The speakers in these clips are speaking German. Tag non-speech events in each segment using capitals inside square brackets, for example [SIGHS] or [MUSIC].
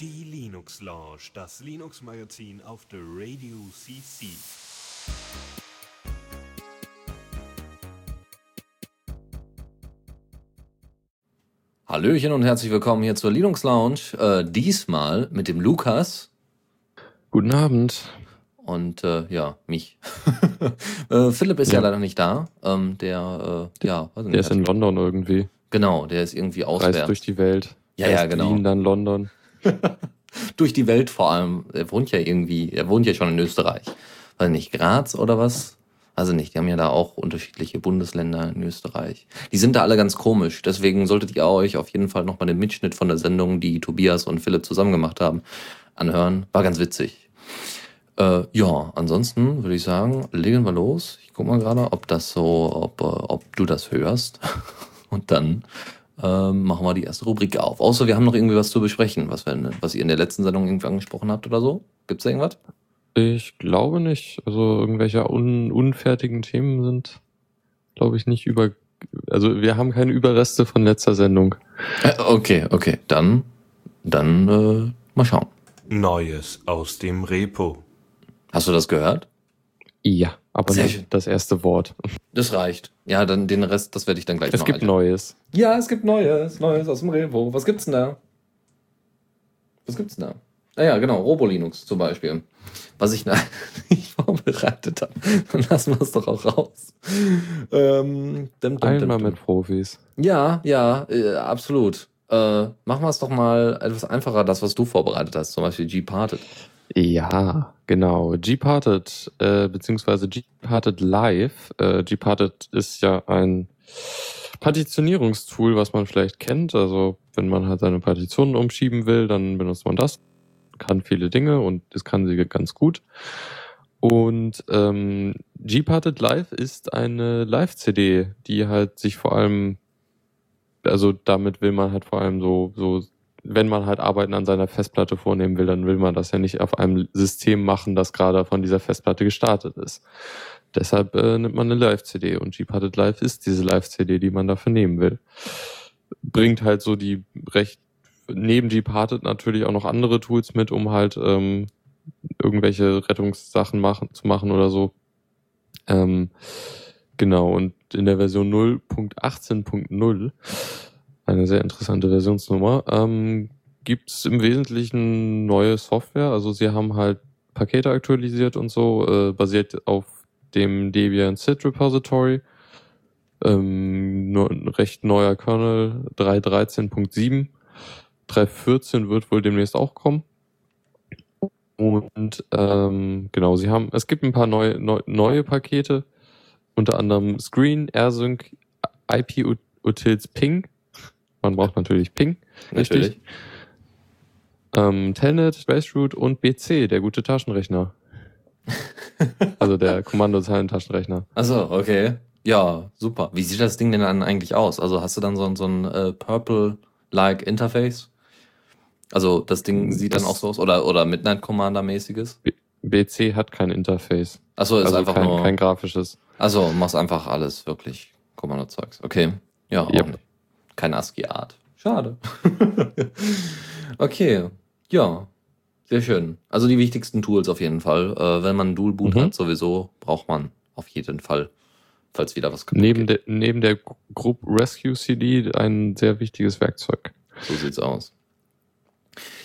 Die Linux Lounge, das Linux Magazin auf der Radio CC. Hallöchen und herzlich willkommen hier zur Linux Lounge. Äh, diesmal mit dem Lukas. Guten Abend. Und äh, ja, mich. [LAUGHS] äh, Philipp ist ja. Ja. leider nicht da. Ähm, der, äh, ja, weiß nicht, Der ist in London irgendwie. Genau, der ist irgendwie Reist auswärts. durch die Welt. Ja, ja, genau. Wien, dann London. [LAUGHS] Durch die Welt vor allem. Er wohnt ja irgendwie, er wohnt ja schon in Österreich. Weiß nicht, Graz oder was? Also nicht, die haben ja da auch unterschiedliche Bundesländer in Österreich. Die sind da alle ganz komisch. Deswegen solltet ihr euch auf jeden Fall nochmal den Mitschnitt von der Sendung, die Tobias und Philipp zusammen gemacht haben, anhören. War ganz witzig. Äh, ja, ansonsten würde ich sagen, legen wir los. Ich guck mal gerade, ob das so, ob, äh, ob du das hörst. [LAUGHS] Und dann ähm, machen wir die erste Rubrik auf. Außer wir haben noch irgendwie was zu besprechen, was, wir, was ihr in der letzten Sendung irgendwie angesprochen habt oder so. Gibt's da irgendwas? Ich glaube nicht. Also irgendwelche un unfertigen Themen sind, glaube ich, nicht über. Also wir haben keine Überreste von letzter Sendung. Äh, okay, okay. Dann, dann äh, mal schauen. Neues aus dem Repo. Hast du das gehört? Ja, aber Sehr nicht schön. das erste Wort. Das reicht. Ja, dann den Rest, das werde ich dann gleich Es noch gibt halten. Neues. Ja, es gibt Neues, Neues aus dem Repo. Was gibt's denn da? Was gibt's denn da? Ah ja, genau, Robolinux zum Beispiel. Was ich [LAUGHS] nicht vorbereitet habe. Dann lassen wir es doch auch raus. Ähm, dim, dim, Einmal dim. mit Profis. Ja, ja, äh, absolut. Äh, machen wir es doch mal etwas einfacher, das, was du vorbereitet hast, zum Beispiel G-Parted. Ja, genau. Gparted, äh, beziehungsweise Gparted Live. Äh, Gparted ist ja ein Partitionierungstool, was man vielleicht kennt. Also wenn man halt seine Partitionen umschieben will, dann benutzt man das. Kann viele Dinge und das kann sie ganz gut. Und ähm, Gparted Live ist eine Live-CD, die halt sich vor allem, also damit will man halt vor allem so, so wenn man halt Arbeiten an seiner Festplatte vornehmen will, dann will man das ja nicht auf einem System machen, das gerade von dieser Festplatte gestartet ist. Deshalb äh, nimmt man eine Live-CD und Gparted Live ist diese Live-CD, die man dafür nehmen will. Bringt halt so die recht neben Gparted natürlich auch noch andere Tools mit, um halt ähm, irgendwelche Rettungssachen machen, zu machen oder so. Ähm, genau, und in der Version 0.18.0 eine sehr interessante Versionsnummer. Ähm, Gibt es im Wesentlichen neue Software. Also sie haben halt Pakete aktualisiert und so, äh, basiert auf dem Debian SID Repository. Ähm, recht neuer Kernel 3.13.7. 3.14 wird wohl demnächst auch kommen. Und ähm, genau, sie haben, es gibt ein paar neue, neu, neue Pakete, unter anderem Screen, AirSync, IP-Utils Ping. Man braucht natürlich Ping. Natürlich. Richtig. Ähm, Telnet, Traceroute und BC, der gute Taschenrechner. [LAUGHS] also der Kommandozeilen-Taschenrechner. Achso, okay. Ja, super. Wie sieht das Ding denn dann eigentlich aus? Also hast du dann so, ein- so ein äh, Purple-like Interface? Also das Ding sieht Das- dann auch so aus? Oder, oder Midnight Commander-mäßiges? BC hat kein Interface. Achso, ist also einfach kein, nur. kein grafisches. Also machst einfach alles wirklich Kommando-Zeugs. Okay. Ja, Yep. Kein ASCII-Art. Schade. [LAUGHS] okay. Ja. Sehr schön. Also die wichtigsten Tools auf jeden Fall. Äh, wenn man Dual Boot Mhm. hat, sowieso braucht man auf jeden Fall, falls wieder was kaputt Neben geht. der, neben der Group Rescue CD ein sehr wichtiges Werkzeug. So sieht's aus.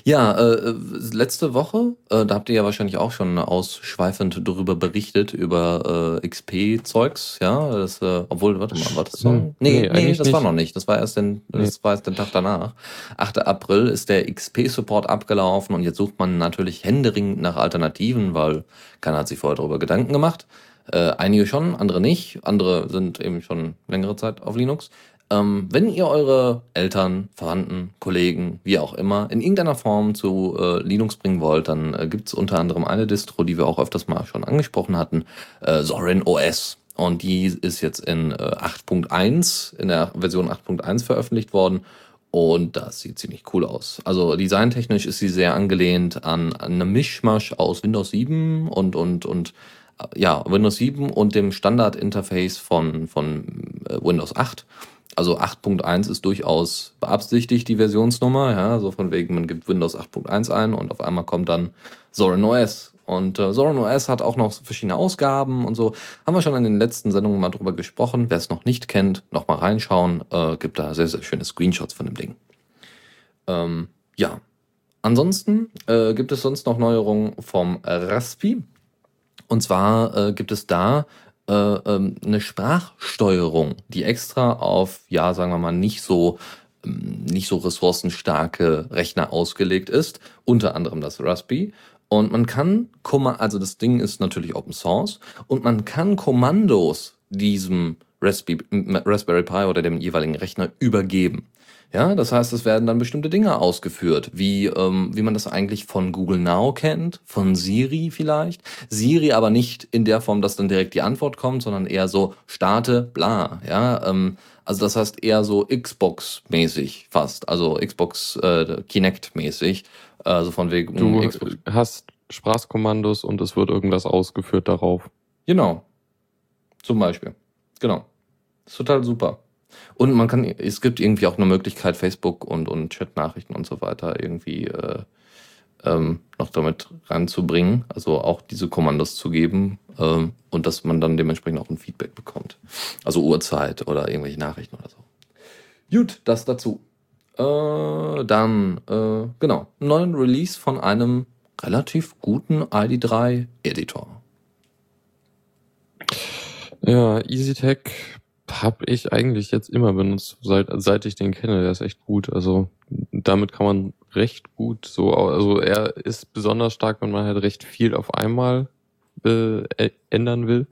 Ja, äh, letzte Woche, äh, da habt ihr ja wahrscheinlich auch schon ausschweifend darüber berichtet, über äh, XP-Zeugs, ja, das, äh, obwohl, warte mal, war das so? Hm, Nee, nee, nee, das war nicht. noch nicht, das war erst den, das war erst den Tag danach. 8. April ist der XP-Support abgelaufen und jetzt sucht man natürlich händeringend nach Alternativen, weil keiner hat sich vorher darüber Gedanken gemacht. Äh, einige schon, andere nicht. Andere sind eben schon längere Zeit auf Linux. Ähm, wenn ihr eure Eltern, Verwandten, Kollegen, wie auch immer, in irgendeiner Form zu äh, Linux bringen wollt, dann äh, gibt's unter anderem eine Distro, die wir auch öfters mal schon angesprochen hatten, äh, Zorin OS. Und die ist jetzt in äh, 8.1, in der Version 8.1 veröffentlicht worden. Und das sieht ziemlich cool aus. Also designtechnisch ist sie sehr angelehnt an, an eine Mischmasch aus Windows 7 und, und, und äh, ja, Windows 7 und dem Standardinterface von, von äh, Windows 8. also 8.1 ist durchaus beabsichtigt, die Versionsnummer, ja, so von wegen, man gibt Windows 8.1 ein und auf einmal kommt dann Zorin OS. Und äh, Zorin OS hat auch noch verschiedene Ausgaben und so. Haben wir schon in den letzten Sendungen mal drüber gesprochen. Wer es noch nicht kennt, noch mal reinschauen. Äh, gibt da sehr, sehr schöne Screenshots von dem Ding. Ähm, ja. Ansonsten äh, gibt es sonst noch Neuerungen vom Raspi. Und zwar äh, gibt es da äh, ähm, eine Sprachsteuerung, die extra auf, ja, sagen wir mal, nicht so ähm, nicht so ressourcenstarke Rechner ausgelegt ist, unter anderem das Raspi. Und man kann, also das Ding ist natürlich Open Source und man kann Kommandos diesem Raspberry Pi oder dem jeweiligen Rechner übergeben. Ja, das heißt, es werden dann bestimmte Dinge ausgeführt, wie, ähm, wie man das eigentlich von Google Now kennt, von Siri vielleicht. Siri aber nicht in der Form, dass dann direkt die Antwort kommt, sondern eher so starte, bla. Ja, ähm, also das heißt eher so Xbox-mäßig fast, also Xbox äh, Kinect-mäßig. Also von wegen. Du Xbox. hast Sprachkommandos und es wird irgendwas ausgeführt darauf. Genau. Zum Beispiel. Genau. Das ist total super. Und man kann, es gibt irgendwie auch eine Möglichkeit, Facebook und, und Chat-Nachrichten und so weiter irgendwie äh, ähm, noch damit ranzubringen, also auch diese Kommandos zu geben ähm, und dass man dann dementsprechend auch ein Feedback bekommt. Also Uhrzeit oder irgendwelche Nachrichten oder so. Gut, das dazu. Äh, dann, äh, genau, einen neuen Release von einem relativ guten ID3-Editor. Ja, EasyTech habe ich eigentlich jetzt immer benutzt, seit, seit ich den kenne. Der ist echt gut. Also damit kann man recht gut so, also er ist besonders stark, wenn man halt recht viel auf einmal äh, ändern will.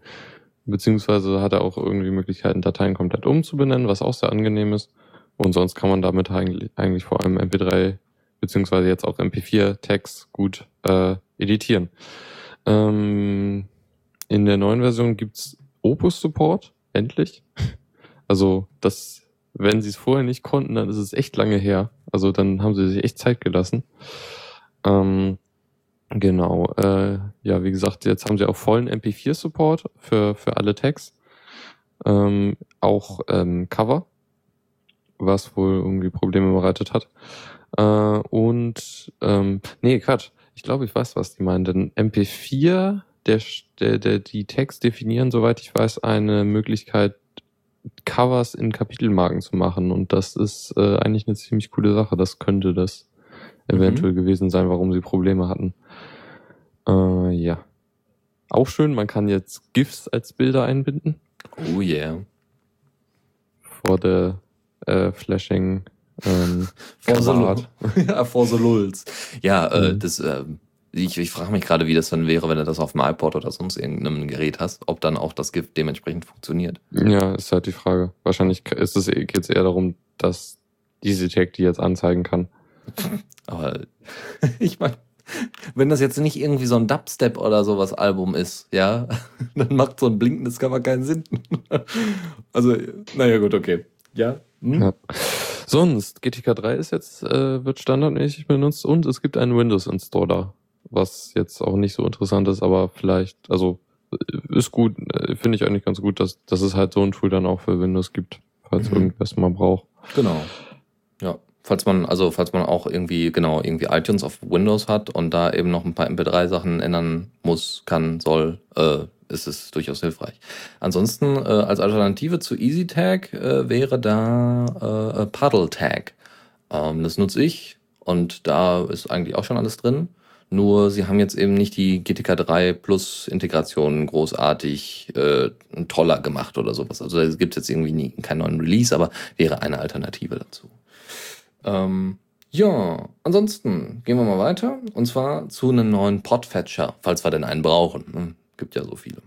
Beziehungsweise hat er auch irgendwie Möglichkeiten, Dateien komplett umzubenennen, was auch sehr angenehm ist. Und sonst kann man damit eigentlich, eigentlich vor allem MP3 beziehungsweise jetzt auch MP4-Tags gut äh, editieren. Ähm, in der neuen Version gibt's Opus-Support endlich. Also das, wenn sie es vorher nicht konnten, dann ist es echt lange her. Also dann haben sie sich echt Zeit gelassen. Ähm, genau. Äh, ja, wie gesagt, jetzt haben sie auch vollen MP4-Support für, für alle Tags. Ähm, auch ähm, Cover, was wohl irgendwie Probleme bereitet hat. Äh, und ähm, nee, Quatsch. Ich glaube, ich weiß, was die meinen. Denn MP4 der, der, der, die Tags definieren, soweit ich weiß, eine Möglichkeit, Covers in Kapitelmarken zu machen. Und das ist äh, eigentlich eine ziemlich coole Sache. Das könnte das mhm. eventuell gewesen sein, warum sie Probleme hatten. Äh, ja. Auch schön, man kann jetzt GIFs als Bilder einbinden. Oh yeah. For the äh, Flashing ähm, [LAUGHS] for, the, [LAUGHS] ja, for the Lulz. Ja, äh, mhm. das äh, ich, ich frage mich gerade, wie das dann wäre, wenn du das auf dem iPod oder sonst irgendeinem Gerät hast, ob dann auch das Gift dementsprechend funktioniert. Ja, ist halt die Frage. Wahrscheinlich ist es geht es eher darum, dass diese Tag die jetzt anzeigen kann. [LAUGHS] Aber [LAUGHS] ich meine, wenn das jetzt nicht irgendwie so ein Dubstep oder sowas Album ist, ja, [LAUGHS] dann macht so ein blinkendes Cover keinen Sinn. also, naja, gut, okay. Ja. Hm? ja. Sonst, GTK 3 ist jetzt, äh, wird standardmäßig benutzt und es gibt einen Windows-Installer was jetzt auch nicht so interessant ist, aber vielleicht, also äh, ist gut, äh, finde ich eigentlich ganz gut, dass, dass es halt so ein Tool dann auch für Windows gibt, falls mhm. irgendwas mal braucht. Genau. Ja. Falls man, also falls man auch irgendwie, genau, irgendwie iTunes auf Windows hat und da eben noch ein paar MP3-Sachen ändern muss, kann, soll, äh, ist es durchaus hilfreich. Ansonsten äh, als Alternative zu EasyTag äh, wäre da äh, Puddle Tag. Ähm, das nutze ich und da ist eigentlich auch schon alles drin. Nur sie haben jetzt eben nicht die GTK 3 Plus Integration großartig äh, toller gemacht oder sowas. Also es gibt jetzt irgendwie nie, keinen neuen Release, aber wäre eine Alternative dazu. Ähm, ja, ansonsten gehen wir mal weiter. Und zwar zu einem neuen Podfetcher, falls wir denn einen brauchen. Ne? Gibt ja so viele.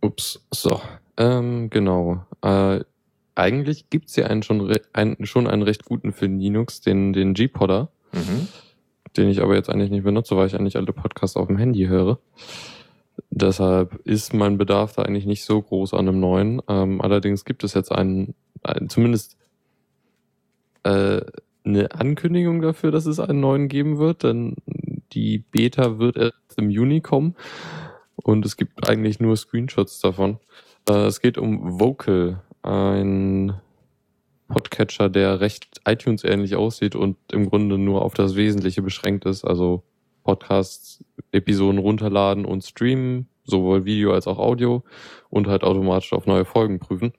Ups, so. Ähm, genau. Äh, eigentlich gibt's ja einen schon, einen, schon einen recht guten für Linux, den, den G-Podder, mhm. den ich aber jetzt eigentlich nicht benutze, weil ich eigentlich alle Podcasts auf dem Handy höre. Deshalb ist mein Bedarf da eigentlich nicht so groß an einem neuen. Ähm, allerdings gibt es jetzt einen, einen zumindest äh, eine Ankündigung dafür, dass es einen neuen geben wird, denn die Beta wird erst im Juni kommen und es gibt eigentlich nur Screenshots davon. Äh, es geht um Vocal, ein Podcatcher, der recht iTunes-ähnlich aussieht und im Grunde nur auf das Wesentliche beschränkt ist. Also Podcasts, Episoden runterladen und streamen, sowohl Video als auch Audio und halt automatisch auf neue Folgen prüfen.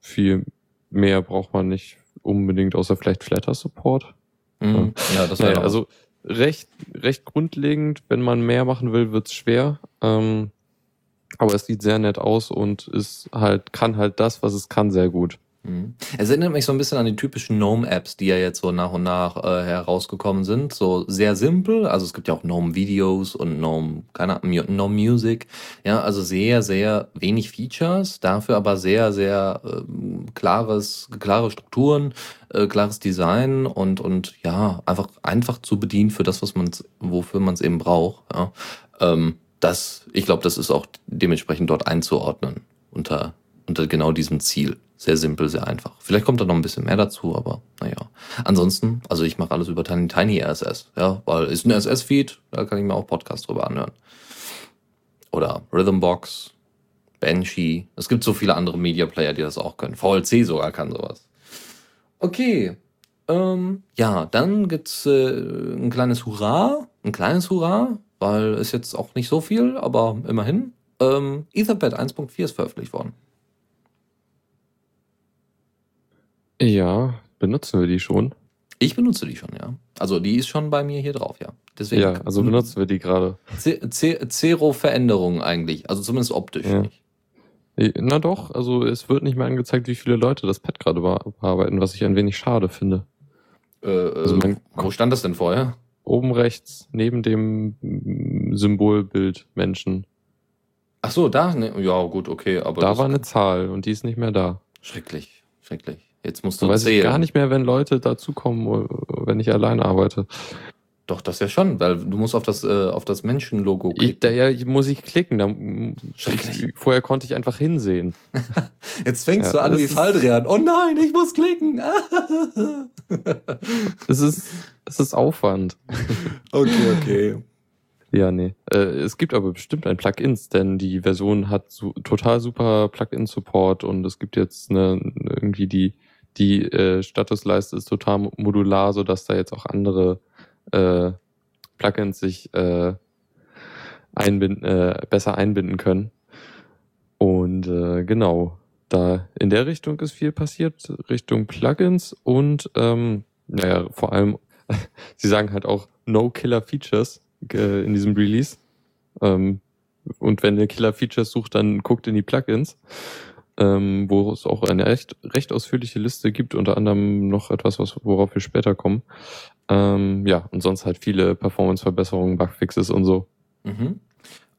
Viel mehr braucht man nicht unbedingt, außer vielleicht Flatter-Support. Mhm. Ja, das Naja, wäre also recht, recht grundlegend. Wenn man mehr machen will, wird's schwer. Ähm, aber es sieht sehr nett aus und ist halt, kann halt das, was es kann, sehr gut. Mhm. Es erinnert mich so ein bisschen an die typischen Gnome-Apps, die ja jetzt so nach und nach äh, herausgekommen sind. So sehr simpel. Also es gibt ja auch Gnome-Videos und Gnome, keine Ahnung, Gnome Music. Ja, also sehr, sehr wenig Features, dafür aber sehr, sehr ähm, klares, klare Strukturen, äh, klares Design und, und ja, einfach, einfach zu bedienen für das, was man, wofür man es eben braucht. Ja. Ähm, das, ich glaube, das ist auch dementsprechend dort einzuordnen unter, unter genau diesem Ziel. Sehr simpel, sehr einfach. Vielleicht kommt da noch ein bisschen mehr dazu, aber naja. Ansonsten, also ich mache alles über Tiny, Tiny RSS, ja, weil ist ein RSS-Feed, da kann ich mir auch Podcasts drüber anhören. Oder Rhythmbox, Banshee. Es gibt so viele andere Media Player, die das auch können. VLC sogar kann sowas. Okay. Ähm, ja, dann gibt's äh, ein kleines Hurra, ein kleines Hurra, weil ist jetzt auch nicht so viel, aber immerhin. Ähm, Etherpad 1.4 ist veröffentlicht worden. Ja, benutzen wir die schon? Ich benutze die schon, ja. Also die ist schon bei mir hier drauf, ja. Deswegen Ja, also benutzen wir die gerade. Z- Z- Zero Veränderungen eigentlich, also zumindest optisch Ja. nicht. Na doch, also es wird nicht mehr angezeigt, wie viele Leute das Pad gerade be- bearbeiten, was ich ein wenig schade finde. Äh, Also äh, man- wo stand das denn vorher? Oben rechts, neben dem mm, Symbolbild Menschen. Ach so, da, ne, ja gut, okay, aber da war eine Zahl und die ist nicht mehr da. schrecklich, schrecklich. Jetzt musst Da du weiß zählen. ich gar nicht mehr, wenn Leute dazukommen, äh, wenn ich alleine arbeite. Doch, das ja schon, weil du musst auf das, äh, auf das Menschenlogo Ich, klicken. da ja, muss ich klicken. Da, Schrecklich. vorher konnte ich einfach hinsehen. [LAUGHS] Jetzt fängst Ja, du an das wie Faldrian. Oh nein, ich muss klicken. [LAUGHS] Es ist, es ist Aufwand. [LAUGHS] okay, okay. Ja, nee. Äh, es gibt aber bestimmt ein Plugins, denn die Version hat so, total super Plugin-Support und es gibt jetzt eine, irgendwie die, die äh, Statusleiste ist total modular, sodass da jetzt auch andere äh, Plugins sich äh, einbinden, äh, besser einbinden können. Und äh, genau, da in der Richtung ist viel passiert, Richtung Plugins und ähm, naja, vor allem, [LAUGHS] sie sagen halt auch No Killer Features äh, in diesem Release. Ähm, und wenn ihr Killer Features sucht, dann guckt in die Plugins, ähm, wo es auch eine recht, recht ausführliche Liste gibt, unter anderem noch etwas, was, worauf wir später kommen. Ähm, ja, und sonst halt viele Performance-Verbesserungen, Bugfixes und so. Mhm.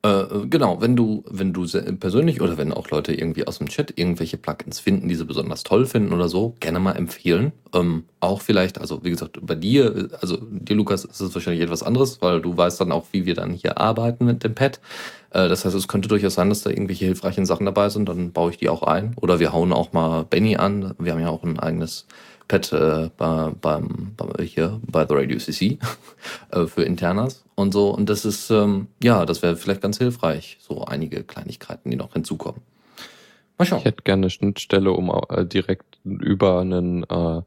Äh, genau, wenn du, wenn du persönlich oder wenn auch Leute irgendwie aus dem Chat irgendwelche Plugins finden, die sie besonders toll finden oder so, gerne mal empfehlen. Ähm, auch vielleicht, also wie gesagt, bei dir, äh, also dir, Lukas, ist es wahrscheinlich etwas anderes, weil du weißt dann auch, wie wir dann hier arbeiten mit dem Pad. Äh, das heißt, es könnte durchaus sein, dass da irgendwelche hilfreichen Sachen dabei sind, dann baue ich die auch ein. Oder wir hauen auch mal Benny an. Wir haben ja auch ein eigenes Pad äh, bei, beim, bei, hier bei The Radio CC [LAUGHS] äh, für Internas und so. Und das ist, ähm, ja, das wäre vielleicht ganz hilfreich. So einige Kleinigkeiten, die noch hinzukommen. Mal schauen. Ich hätte gerne eine Schnittstelle, um äh, direkt über einen äh,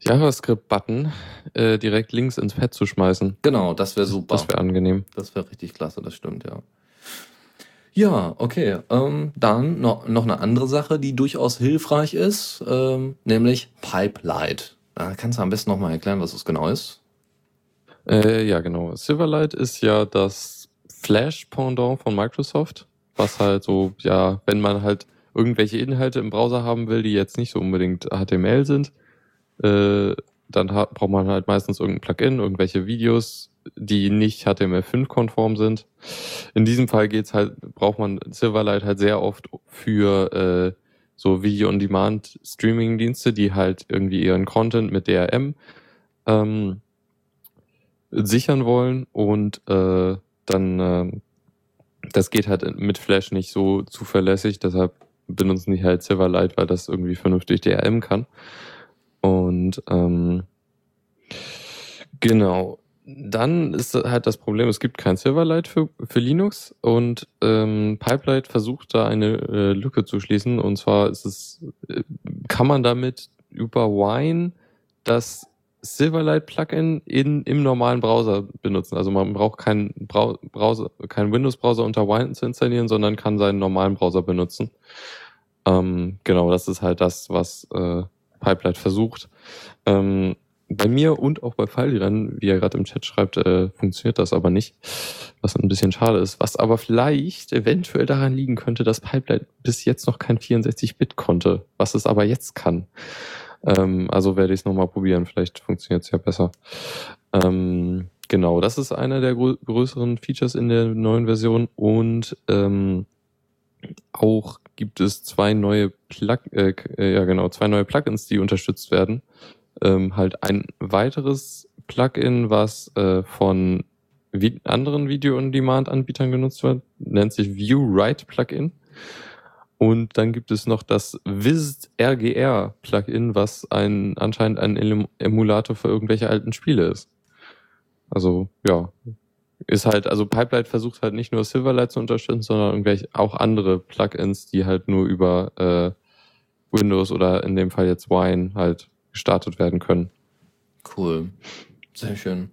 JavaScript-Button äh, direkt Links ins Pad zu schmeißen. Genau, das wäre super. Das wäre angenehm. Das wäre richtig klasse, das stimmt, ja. Ja, okay. Ähm, dann noch, noch eine andere Sache, die durchaus hilfreich ist, ähm, nämlich Pipelight. Da kannst du am besten nochmal erklären, was das genau ist. Äh, ja, genau. Silverlight ist ja das Flash-Pendant von Microsoft, was halt so, ja, wenn man halt irgendwelche Inhalte im Browser haben will, die jetzt nicht so unbedingt HTML sind, äh, dann hat, braucht man halt meistens irgendein Plugin, irgendwelche Videos, die nicht HTML5-konform sind. In diesem Fall geht's halt, braucht man Silverlight halt sehr oft für äh, so Video-on-Demand-Streaming-Dienste, die halt irgendwie ihren Content mit DRM ähm, sichern wollen und äh, dann äh, das geht halt mit Flash nicht so zuverlässig, deshalb benutzen die halt Silverlight, weil das irgendwie vernünftig DRM kann. Und ähm, genau, dann ist halt das Problem, es gibt kein Silverlight für, für Linux und ähm, Pipelight versucht da eine äh, Lücke zu schließen. Und zwar ist es, äh, kann man damit über Wine das Silverlight Plugin in, im normalen Browser benutzen. Also man braucht keinen Browser, keinen Windows-Browser unter Wine zu installieren, sondern kann seinen normalen Browser benutzen. Ähm, genau, das ist halt das, was äh, Pipelight versucht. Ähm, bei mir und auch bei Fallrennen, wie er gerade im Chat schreibt, äh, funktioniert das aber nicht, was ein bisschen schade ist. Was aber vielleicht eventuell daran liegen könnte, dass Pipeline bis jetzt noch kein 64-Bit konnte, was es aber jetzt kann. Ähm, also werde ich es nochmal probieren, vielleicht funktioniert es ja besser. Ähm, genau, das ist einer der grö größeren Features in der neuen Version und ähm, auch gibt es zwei neue Plug äh, ja genau zwei neue Plugins, die unterstützt werden ähm, halt ein weiteres Plugin, was äh, von vi anderen Video-on-Demand-Anbietern genutzt wird, nennt sich View-Write-Plugin. Und dann gibt es noch das Visit RGR Plugin, was ein, anscheinend ein Emulator für irgendwelche alten Spiele ist. Also, ja. Ist halt, also Pipelight versucht halt nicht nur Silverlight zu unterstützen, sondern irgendwelche auch andere Plugins, die halt nur über äh, Windows oder in dem Fall jetzt Wine halt gestartet werden können. Cool. Sehr schön.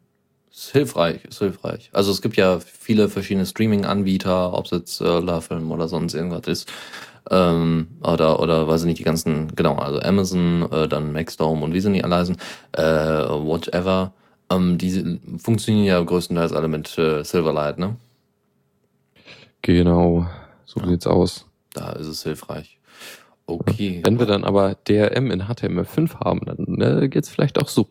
Ist hilfreich, ist hilfreich. Also es gibt ja viele verschiedene Streaming-Anbieter, ob es jetzt äh, Love-Film oder sonst irgendwas ist. Ähm, oder, oder weiß ich nicht, die ganzen, genau, also Amazon, äh, dann Maxdome und wie sie nicht alle heißen, äh, whatever. Ähm, die funktionieren ja größtenteils alle mit äh, Silverlight, ne? Genau, so ja. sieht's aus. Da ist es hilfreich. Okay. Wenn wir dann aber DRM in HTML5 haben, dann äh, geht's vielleicht auch so.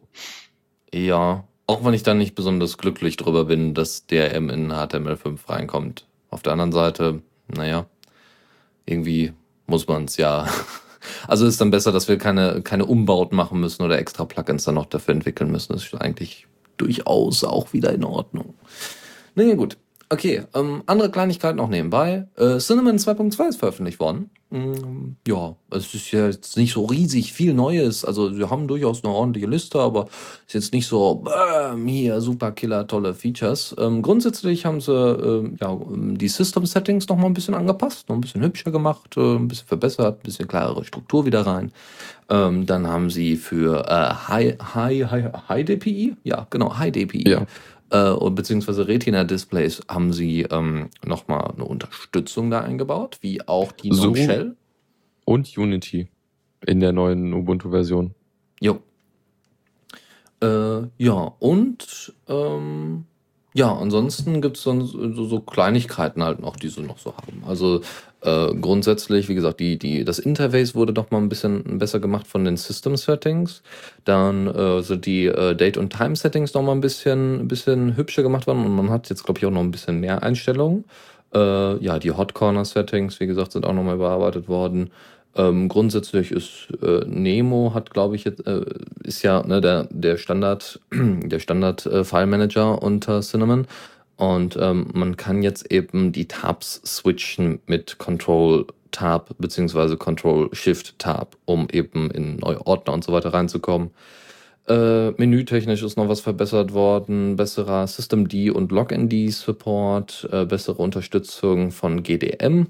Ja, auch wenn ich dann nicht besonders glücklich drüber bin, dass DRM in HTML5 reinkommt. Auf der anderen Seite, naja, irgendwie muss man es ja. [LAUGHS] Also ist dann besser, dass wir keine, keine Umbauten machen müssen oder extra Plugins dann noch dafür entwickeln müssen. Das ist eigentlich durchaus auch wieder in Ordnung. Naja, gut. Okay, ähm, andere Kleinigkeit noch nebenbei. Äh, Cinnamon 2.2 ist veröffentlicht worden. Mm, ja, es ist ja jetzt nicht so riesig viel Neues. Also wir haben durchaus eine ordentliche Liste, aber ist jetzt nicht so, bäm, hier, super Killer, tolle Features. Ähm, grundsätzlich haben sie äh, ja, die System-Settings noch mal ein bisschen angepasst, noch ein bisschen hübscher gemacht, äh, ein bisschen verbessert, ein bisschen klarere Struktur wieder rein. Ähm, dann haben sie für High, High, High, High DPI, ja genau, High DPI, ja äh, beziehungsweise Retina-Displays haben sie ähm, nochmal eine Unterstützung da eingebaut, wie auch die so Shell. Und Unity in der neuen Ubuntu-Version. Jo. Äh, ja, und ähm, ja, ansonsten gibt es dann so, so Kleinigkeiten halt noch, die sie noch so haben. Also äh, grundsätzlich, wie gesagt, die, die, das Interface wurde doch mal ein bisschen besser gemacht von den System Settings. Dann äh, sind die äh, Date- und Time-Settings noch mal ein bisschen, ein bisschen hübscher gemacht worden und man hat jetzt, glaube ich, auch noch ein bisschen mehr Einstellungen. Äh, ja, die Hot Corner Settings, wie gesagt, sind auch noch mal überarbeitet worden. Ähm, grundsätzlich ist äh, Nemo hat, glaube ich, jetzt, äh, ist ja ne, der, der Standard, [CLEARS THROAT] der Standard äh, File Manager unter Cinnamon. Und ähm, man kann jetzt eben die Tabs switchen mit Control Tab beziehungsweise Control Shift Tab, um eben in neue Ordner und so weiter reinzukommen. Äh, menütechnisch ist noch was verbessert worden, besserer Systemd und Lognd Support, äh, bessere Unterstützung von GDM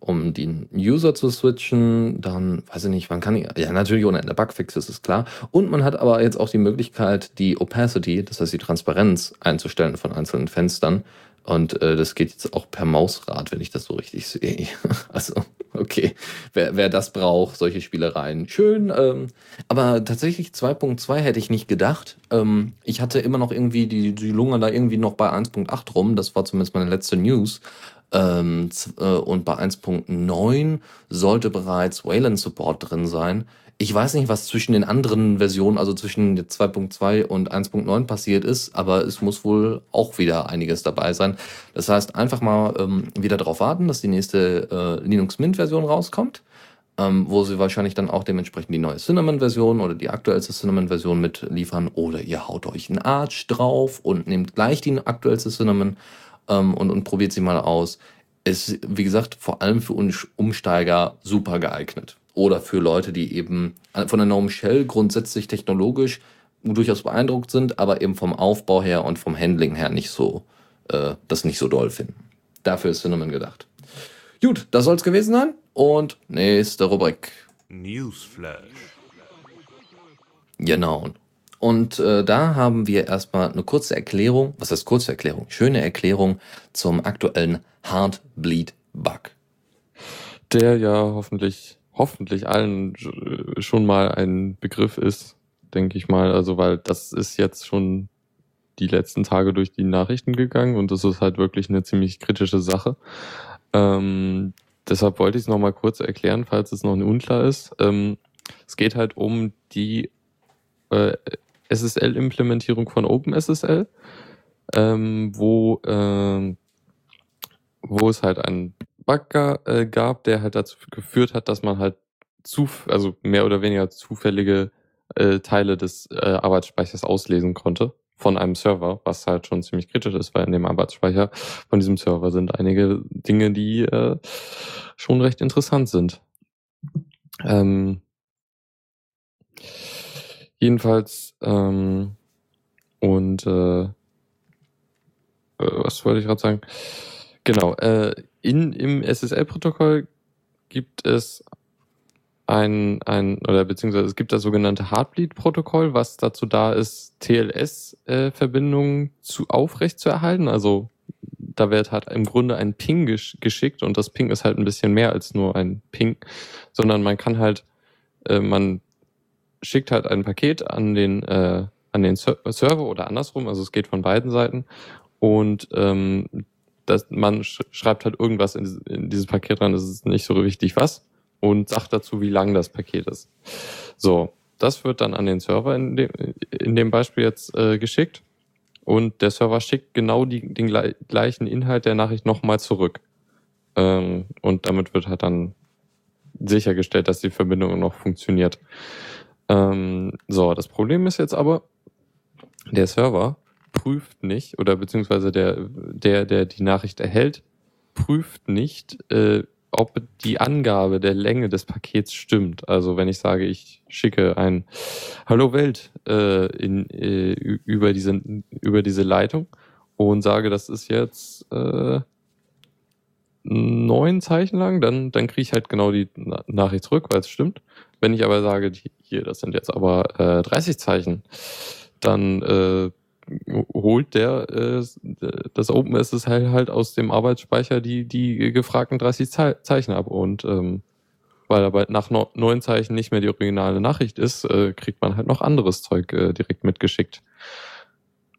um den User zu switchen, dann weiß ich nicht, man kann ja natürlich ohne Ende Bugfixes ist klar. Und man hat aber jetzt auch die Möglichkeit, die Opacity, das heißt die Transparenz einzustellen von einzelnen Fenstern. Und äh, das geht jetzt auch per Mausrad, wenn ich das so richtig sehe. [LAUGHS] also, okay, wer, wer das braucht, solche Spielereien, schön. Ähm, aber tatsächlich 2.2 hätte ich nicht gedacht. Ähm, ich hatte immer noch irgendwie die, die Lunge da irgendwie noch bei 1.8 rum. Das war zumindest meine letzte News. Ähm, äh, und bei 1.9 sollte bereits Wayland Support drin sein. Ich weiß nicht, was zwischen den anderen Versionen, also zwischen 2.2 und 1.9 passiert ist, aber es muss wohl auch wieder einiges dabei sein. Das heißt, einfach mal ähm, wieder darauf warten, dass die nächste äh, Linux Mint Version rauskommt, ähm, wo sie wahrscheinlich dann auch dementsprechend die neue Cinnamon Version oder die aktuellste Cinnamon Version mitliefern oder ihr haut euch einen Arch drauf und nehmt gleich die aktuellste Cinnamon ähm, und, und probiert sie mal aus. Ist, wie gesagt, vor allem für Umsteiger super geeignet. Oder für Leute, die eben von der Norm Shell grundsätzlich technologisch durchaus beeindruckt sind, aber eben vom Aufbau her und vom Handling her nicht so, äh, das nicht so doll finden. Dafür ist Cinnamon gedacht. Gut, das soll's gewesen sein. Und nächste Rubrik. Newsflash. Genau. Und äh, da haben wir erstmal eine kurze Erklärung, was heißt kurze Erklärung? Schöne Erklärung zum aktuellen Heartbleed-Bug. Der ja hoffentlich, hoffentlich allen schon mal ein Begriff ist, denke ich mal. Also, weil das ist jetzt schon die letzten Tage durch die Nachrichten gegangen und das ist halt wirklich eine ziemlich kritische Sache. Ähm, deshalb wollte ich es nochmal kurz erklären, falls es noch unklar ist. Ähm, es geht halt um die äh, SSL-Implementierung von OpenSSL, ähm, wo, äh, wo es halt einen Bug äh, gab, der halt dazu geführt hat, dass man halt zu, also mehr oder weniger zufällige äh, Teile des äh, Arbeitsspeichers auslesen konnte von einem Server, was halt schon ziemlich kritisch ist, weil in dem Arbeitsspeicher von diesem Server sind einige Dinge, die äh, schon recht interessant sind. Ähm, jedenfalls ähm, und äh, äh was wollte ich gerade sagen? Genau, äh, in, im SSL-Protokoll gibt es ein, ein oder beziehungsweise es gibt das sogenannte Heartbleed-Protokoll, was dazu da ist, TLS-Verbindungen äh, zu aufrecht zu erhalten. Also da wird halt im Grunde ein Ping gesch geschickt und das Ping ist halt ein bisschen mehr als nur ein Ping, sondern man kann halt, äh, man schickt halt ein Paket an den äh, an den Ser Server oder andersrum, also es geht von beiden Seiten und ähm, das, man sch schreibt halt irgendwas in, in dieses Paket rein, das ist nicht so wichtig was und sagt dazu, wie lang das Paket ist. So, das wird dann an den Server in dem, in dem Beispiel jetzt äh, geschickt und der Server schickt genau die, den gleichen Inhalt der Nachricht nochmal zurück. Ähm, und damit wird halt dann sichergestellt, dass die Verbindung noch funktioniert. Ähm, so, das Problem ist jetzt aber, der Server prüft nicht, oder beziehungsweise der, der, der die Nachricht erhält, prüft nicht, äh, ob die Angabe der Länge des Pakets stimmt. Also wenn ich sage, ich schicke ein Hallo Welt äh, in, äh, über, diese, über diese Leitung und sage, das ist jetzt äh, neun Zeichen lang, dann, dann kriege ich halt genau die Nachricht zurück, weil es stimmt. Wenn ich aber sage, hier, das sind jetzt aber äh, 30 Zeichen, dann äh, holt der äh, das OpenSSL halt aus dem Arbeitsspeicher die, die gefragten 30 Zeichen ab. Und ähm, weil aber nach neun Zeichen nicht mehr die originale Nachricht ist, äh, kriegt man halt noch anderes Zeug äh, direkt mitgeschickt.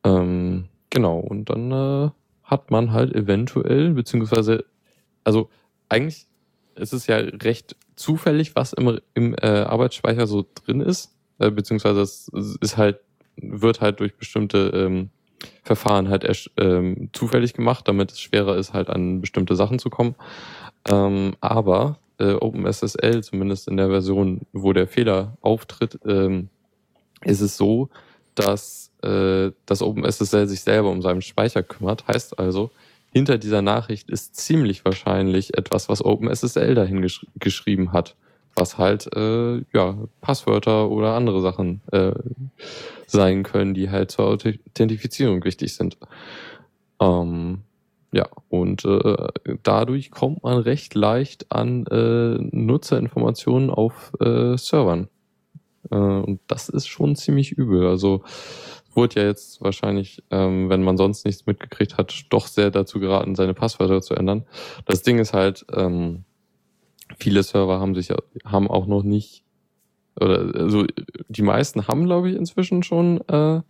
Ähm, genau, und dann äh, hat man halt eventuell, beziehungsweise, also eigentlich ist es ja recht zufällig, was im, im äh, Arbeitsspeicher so drin ist, äh, beziehungsweise es ist halt wird halt durch bestimmte ähm, Verfahren halt ähm, zufällig gemacht, damit es schwerer ist, halt an bestimmte Sachen zu kommen. Ähm, aber äh, OpenSSL, zumindest in der Version, wo der Fehler auftritt, ähm, ist es so, dass äh, das OpenSSL sich selber um seinen Speicher kümmert. Heißt also, hinter dieser Nachricht ist ziemlich wahrscheinlich etwas, was OpenSSL dahin gesch geschrieben hat was halt äh, ja Passwörter oder andere Sachen äh, sein können, die halt zur Authentifizierung wichtig sind. Ähm, ja, und äh, dadurch kommt man recht leicht an äh, Nutzerinformationen auf äh, Servern. Äh, und das ist schon ziemlich übel. Also wurde ja jetzt wahrscheinlich, ähm, wenn man sonst nichts mitgekriegt hat, doch sehr dazu geraten, seine Passwörter zu ändern. Das Ding ist halt, ähm, viele Server haben sich haben auch noch nicht oder also die meisten haben glaube ich inzwischen schon äh,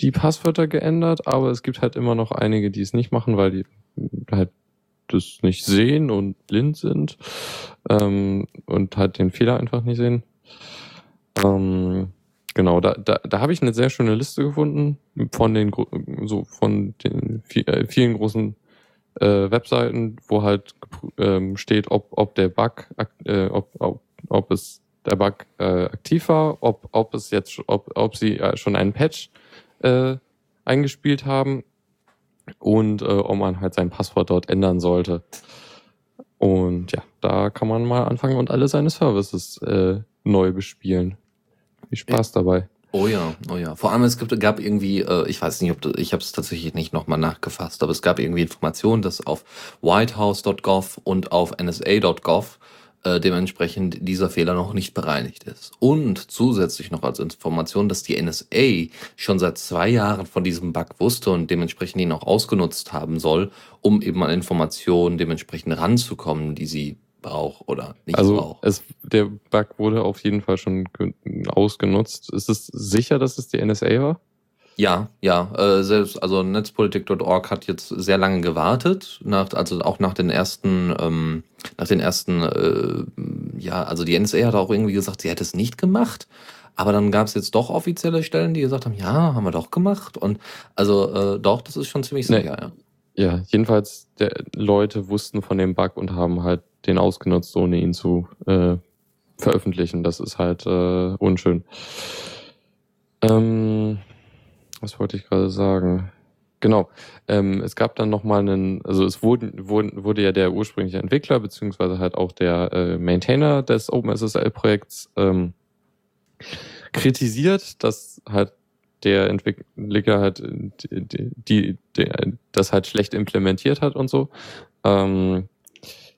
die Passwörter geändert, aber es gibt halt immer noch einige, die es nicht machen, weil die halt das nicht sehen und blind sind ähm, und halt den Fehler einfach nicht sehen. Ähm, genau, da, da, da habe ich eine sehr schöne Liste gefunden von den so von den äh, vielen großen äh, Webseiten, wo halt ähm, steht, ob, ob der Bug, äh, ob, ob, ob es der Bug äh, aktiv war, ob, ob es jetzt, ob, ob sie äh, schon einen Patch äh, eingespielt haben und äh, ob man halt sein Passwort dort ändern sollte. Und ja, da kann man mal anfangen und alle seine Services äh, neu bespielen. Viel Spaß dabei. Oh ja, oh ja. Vor allem es gibt, gab irgendwie, äh, ich weiß nicht, ob das, ich habe es tatsächlich nicht nochmal nachgefasst, aber es gab irgendwie Informationen, dass auf whitehouse.gov und auf nsa.gov äh, dementsprechend dieser Fehler noch nicht bereinigt ist. Und zusätzlich noch als Information, dass die NSA schon seit zwei Jahren von diesem Bug wusste und dementsprechend ihn auch ausgenutzt haben soll, um eben an Informationen dementsprechend ranzukommen, die sie braucht oder nicht Also braucht. es, der Bug wurde auf jeden Fall schon ge- ausgenutzt. Ist es sicher, dass es die NSA war? Ja, ja, äh, selbst, also Netzpolitik.org hat jetzt sehr lange gewartet, nach, also auch nach den ersten, ähm, nach den ersten, äh, ja, also die NSA hat auch irgendwie gesagt, sie hätte es nicht gemacht, aber dann gab es jetzt doch offizielle Stellen, die gesagt haben, ja, haben wir doch gemacht und also äh, doch, das ist schon ziemlich Nee. sicher, ja. Ja, jedenfalls der, Leute wussten von dem Bug und haben halt den ausgenutzt, ohne ihn zu äh, veröffentlichen. Das ist halt äh, unschön. Ähm, was wollte ich gerade sagen? Genau. Ähm, es gab dann nochmal einen, also es wurden, wurden, wurde ja der ursprüngliche Entwickler, beziehungsweise halt auch der äh, Maintainer des OpenSSL-Projekts ähm, kritisiert, dass halt der Entwickler halt die, die, die, das halt schlecht implementiert hat und so. Ähm,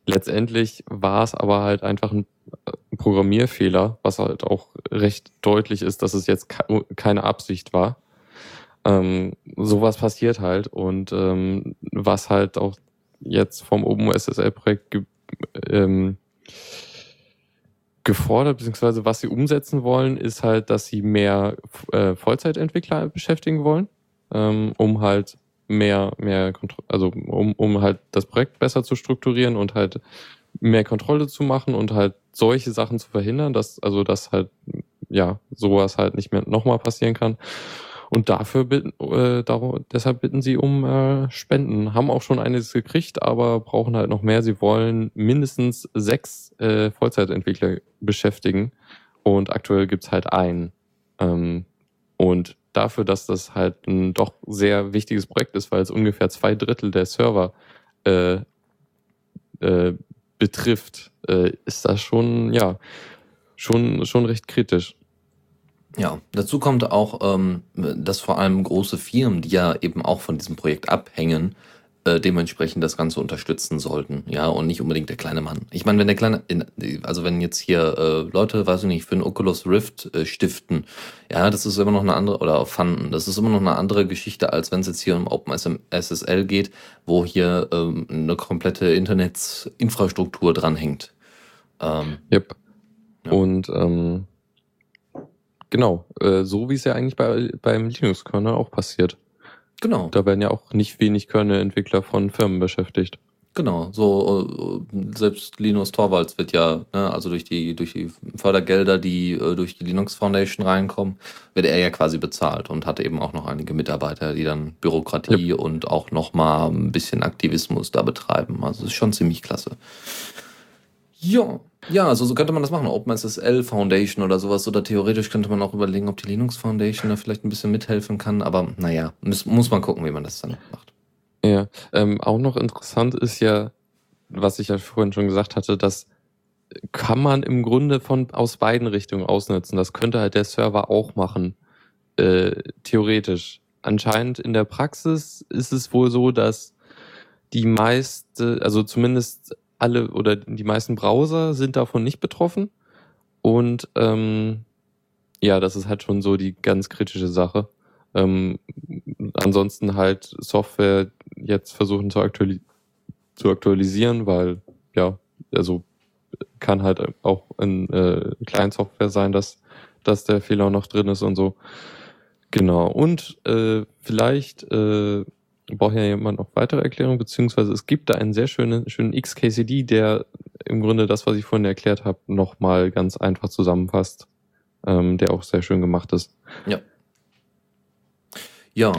letztendlich war es aber halt einfach ein äh, Programmierfehler, was halt auch recht deutlich ist, dass es jetzt ke keine Absicht war. Ähm, sowas passiert halt und ähm, was halt auch jetzt vom OpenSSL-Projekt ge ähm, gefordert, beziehungsweise was sie umsetzen wollen, ist halt, dass sie mehr äh, Vollzeitentwickler beschäftigen wollen, ähm, um halt mehr, mehr Kontro also um, um halt das Projekt besser zu strukturieren und halt mehr Kontrolle zu machen und halt solche Sachen zu verhindern, dass, also dass halt, ja, sowas halt nicht mehr nochmal passieren kann. Und dafür bitten, äh, darum, deshalb bitten sie um äh, Spenden. Haben auch schon eines gekriegt, aber brauchen halt noch mehr. Sie wollen mindestens sechs äh, Vollzeitentwickler beschäftigen. Und aktuell gibt's halt einen. Ähm, und dafür, dass das halt ein doch sehr wichtiges Projekt ist, weil es ungefähr zwei Drittel der Server äh, äh, betrifft, äh, ist das schon, ja, schon, schon recht kritisch. Ja, dazu kommt auch, ähm, dass vor allem große Firmen, die ja eben auch von diesem Projekt abhängen, äh, dementsprechend das Ganze unterstützen sollten, ja, und nicht unbedingt der kleine Mann. Ich meine, wenn der kleine, in, also wenn jetzt hier äh, Leute, weiß ich nicht, für einen Oculus Rift äh, stiften, ja, das ist immer noch eine andere, oder fanden, das ist immer noch eine andere Geschichte, als wenn es jetzt hier um OpenSSL geht, wo hier ähm, eine komplette Internetinfrastruktur dranhängt. Ähm, Yep. Ja. Und ähm, genau, äh, so wie es ja eigentlich bei, beim Linux-Kernel auch passiert. genau. Da werden ja auch nicht wenig Kernel-Entwickler von Firmen beschäftigt. Genau, so äh, selbst Linus Torvalds wird ja, ne, also durch die durch die Fördergelder, die äh, durch die Linux Foundation reinkommen, wird er ja quasi bezahlt und hat eben auch noch einige Mitarbeiter, die dann Bürokratie und auch noch mal ein bisschen Aktivismus da betreiben. Also es ist schon ziemlich klasse. Ja, ja, also so könnte man das machen. OpenSSL Foundation oder sowas. Oder theoretisch könnte man auch überlegen, ob die Linux Foundation da vielleicht ein bisschen mithelfen kann. Aber naja, muss, muss man gucken, wie man das dann macht. Ja, ähm, auch noch interessant ist ja, was ich ja vorhin schon gesagt hatte, dass kann man im Grunde von aus beiden Richtungen ausnutzen. Das könnte halt der Server auch machen, äh, theoretisch. Anscheinend in der Praxis ist es wohl so, dass die meiste, also zumindest alle oder die meisten Browser sind davon nicht betroffen. Und ähm, ja, das ist halt schon so die ganz kritische Sache. Ähm, ansonsten halt Software jetzt versuchen zu, aktuali zu aktualisieren, weil ja, also kann halt auch in äh, Kleinsoftware sein, dass, dass der Fehler noch drin ist und so. Genau. Und äh, vielleicht äh, braucht ja jemand noch weitere Erklärungen, beziehungsweise es gibt da einen sehr schönen, schönen XKCD, der im Grunde das, was ich vorhin erklärt habe, nochmal ganz einfach zusammenfasst, ähm, der auch sehr schön gemacht ist. Ja,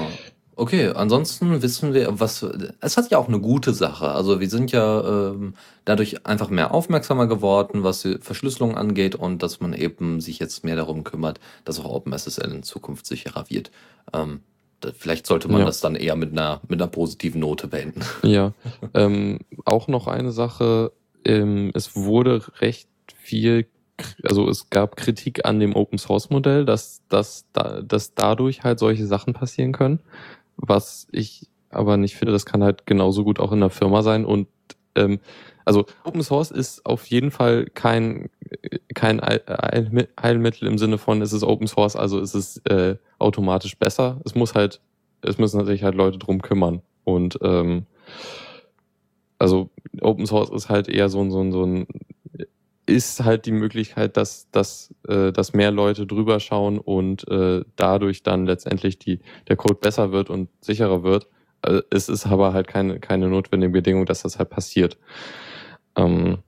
okay. Ansonsten wissen wir, was. Es hat ja auch eine gute Sache. Also wir sind ja ähm, dadurch einfach mehr aufmerksamer geworden, was die Verschlüsselung angeht und dass man eben sich jetzt mehr darum kümmert, dass auch OpenSSL in Zukunft sicherer wird. Ähm, vielleicht sollte man Ja. das dann eher mit einer mit einer positiven Note beenden. [LAUGHS] Ja, ähm, auch noch eine Sache, ähm, es wurde recht viel also es gab Kritik an dem Open Source Modell, dass, dass, dass dadurch halt solche Sachen passieren können. Was ich aber nicht finde, das kann halt genauso gut auch in der Firma sein und ähm, also Open Source ist auf jeden Fall kein, kein Heilmittel im Sinne von, es ist Open Source, also ist es äh, automatisch besser. Es muss halt, es müssen sich halt Leute drum kümmern. Und ähm, also Open Source ist halt eher so ein, so ein, so ein ist halt die Möglichkeit, dass, dass, äh, dass mehr Leute drüber schauen und äh, dadurch dann letztendlich die, der Code besser wird und sicherer wird. Äh, es ist aber halt keine, keine notwendige Bedingung, dass das halt passiert. Ähm,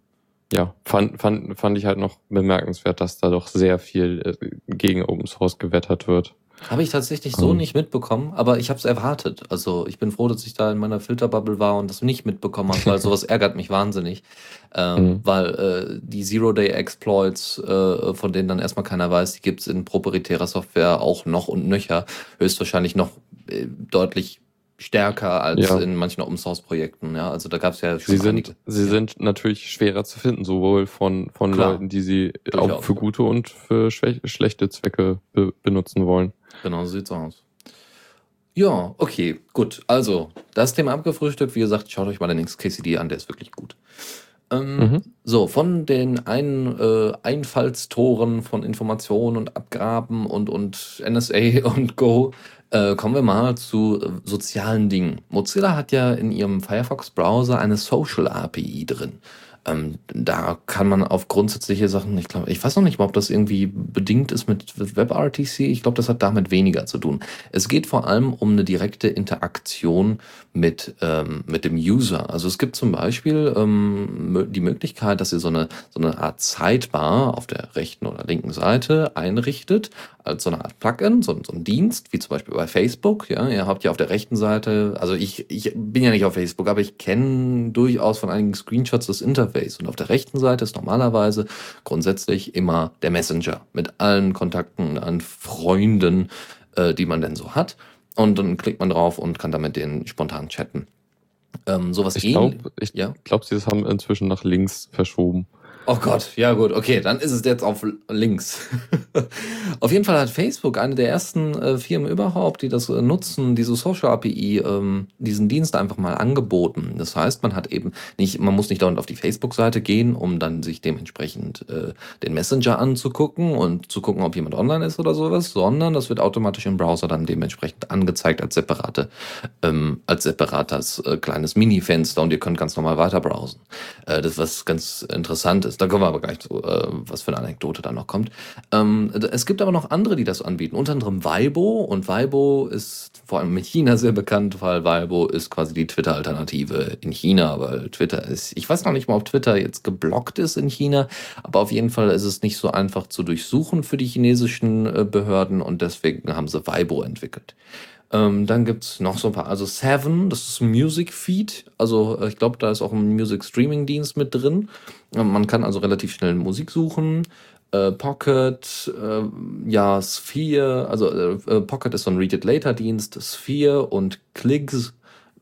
ja, fand, fand, fand ich halt noch bemerkenswert, dass da doch sehr viel äh, gegen Open Source gewettert wird. Habe ich tatsächlich so um. nicht mitbekommen, aber ich habe es erwartet. Also ich bin froh, dass ich da in meiner Filterbubble war und das nicht mitbekommen habe, weil [LAUGHS] sowas ärgert mich wahnsinnig. Ähm, mhm. Weil äh, die Zero-Day-Exploits, äh, von denen dann erstmal keiner weiß, die gibt es in proprietärer Software auch noch und nöcher. Höchstwahrscheinlich noch äh, deutlich stärker als ja. in manchen Open Source Projekten. Ja, also da gab es ja schon Sie sind, sie ja. sind natürlich schwerer zu finden, sowohl von, von Leuten, die sie Durchaus. auch für gute und für schlechte Zwecke be benutzen wollen. Genau, so sieht's aus. Ja, okay, gut. Also, das Thema abgefrühstückt. Wie gesagt, schaut euch mal den XKCD an, der ist wirklich gut. Ähm, mhm. So, von den ein, äh, Einfallstoren von Informationen und Abgraben und, und NSA [LAUGHS] und Go äh, kommen wir mal zu äh, sozialen Dingen. Mozilla hat ja in ihrem Firefox-Browser eine Social API drin. Ähm, da kann man auf grundsätzliche Sachen, ich glaube, ich weiß noch nicht mal, ob das irgendwie bedingt ist mit WebRTC. Ich glaube, das hat damit weniger zu tun. Es geht vor allem um eine direkte Interaktion mit, ähm, mit dem User. Also es gibt zum Beispiel ähm, die Möglichkeit, dass ihr so eine, so eine Art Sidebar auf der rechten oder linken Seite einrichtet, als so eine Art Plugin, so, so ein Dienst, wie zum Beispiel bei Facebook. Ja, ihr habt ja auf der rechten Seite, also ich, ich bin ja nicht auf Facebook, aber ich kenne durchaus von einigen Screenshots das Interface. Und auf der rechten Seite ist normalerweise grundsätzlich immer der Messenger mit allen Kontakten an Freunden, äh, die man denn so hat. Und dann klickt man drauf und kann damit den spontan chatten. Ähm, sowas ich glaube, ja? glaub, sie das haben inzwischen nach links verschoben. Oh Gott, ja gut, okay, dann ist es jetzt auf links. [LAUGHS] auf jeden Fall hat Facebook eine der ersten äh, Firmen überhaupt, die das äh, nutzen, diese Social API, ähm, diesen Dienst einfach mal angeboten. Das heißt, man hat eben nicht, man muss nicht dauernd auf die Facebook-Seite gehen, um dann sich dementsprechend äh, den Messenger anzugucken und zu gucken, ob jemand online ist oder sowas, sondern das wird automatisch im Browser dann dementsprechend angezeigt als separate, ähm, als separates äh, kleines Mini-Fenster und ihr könnt ganz normal weiter browsen. Äh, das was ganz interessant ist. Da kommen wir aber gleich zu, äh, was für eine Anekdote da noch kommt. Ähm, es gibt aber noch andere, die das anbieten, unter anderem Weibo. Und Weibo ist vor allem in China sehr bekannt, weil Weibo ist quasi die Twitter-Alternative in China, weil Twitter ist, ich weiß noch nicht mal, ob Twitter jetzt geblockt ist in China, aber auf jeden Fall ist es nicht so einfach zu durchsuchen für die chinesischen äh, Behörden und deswegen haben sie Weibo entwickelt. Ähm, dann gibt's noch so ein paar, also Seven, das ist ein Music Feed. Also äh, ich glaube, da ist auch ein Music Streaming Dienst mit drin. Ähm, man kann also relativ schnell Musik suchen. Äh, Pocket, äh, ja, Sphere, also äh, äh, Pocket ist so ein Read It Later Dienst. Sphere und Clicks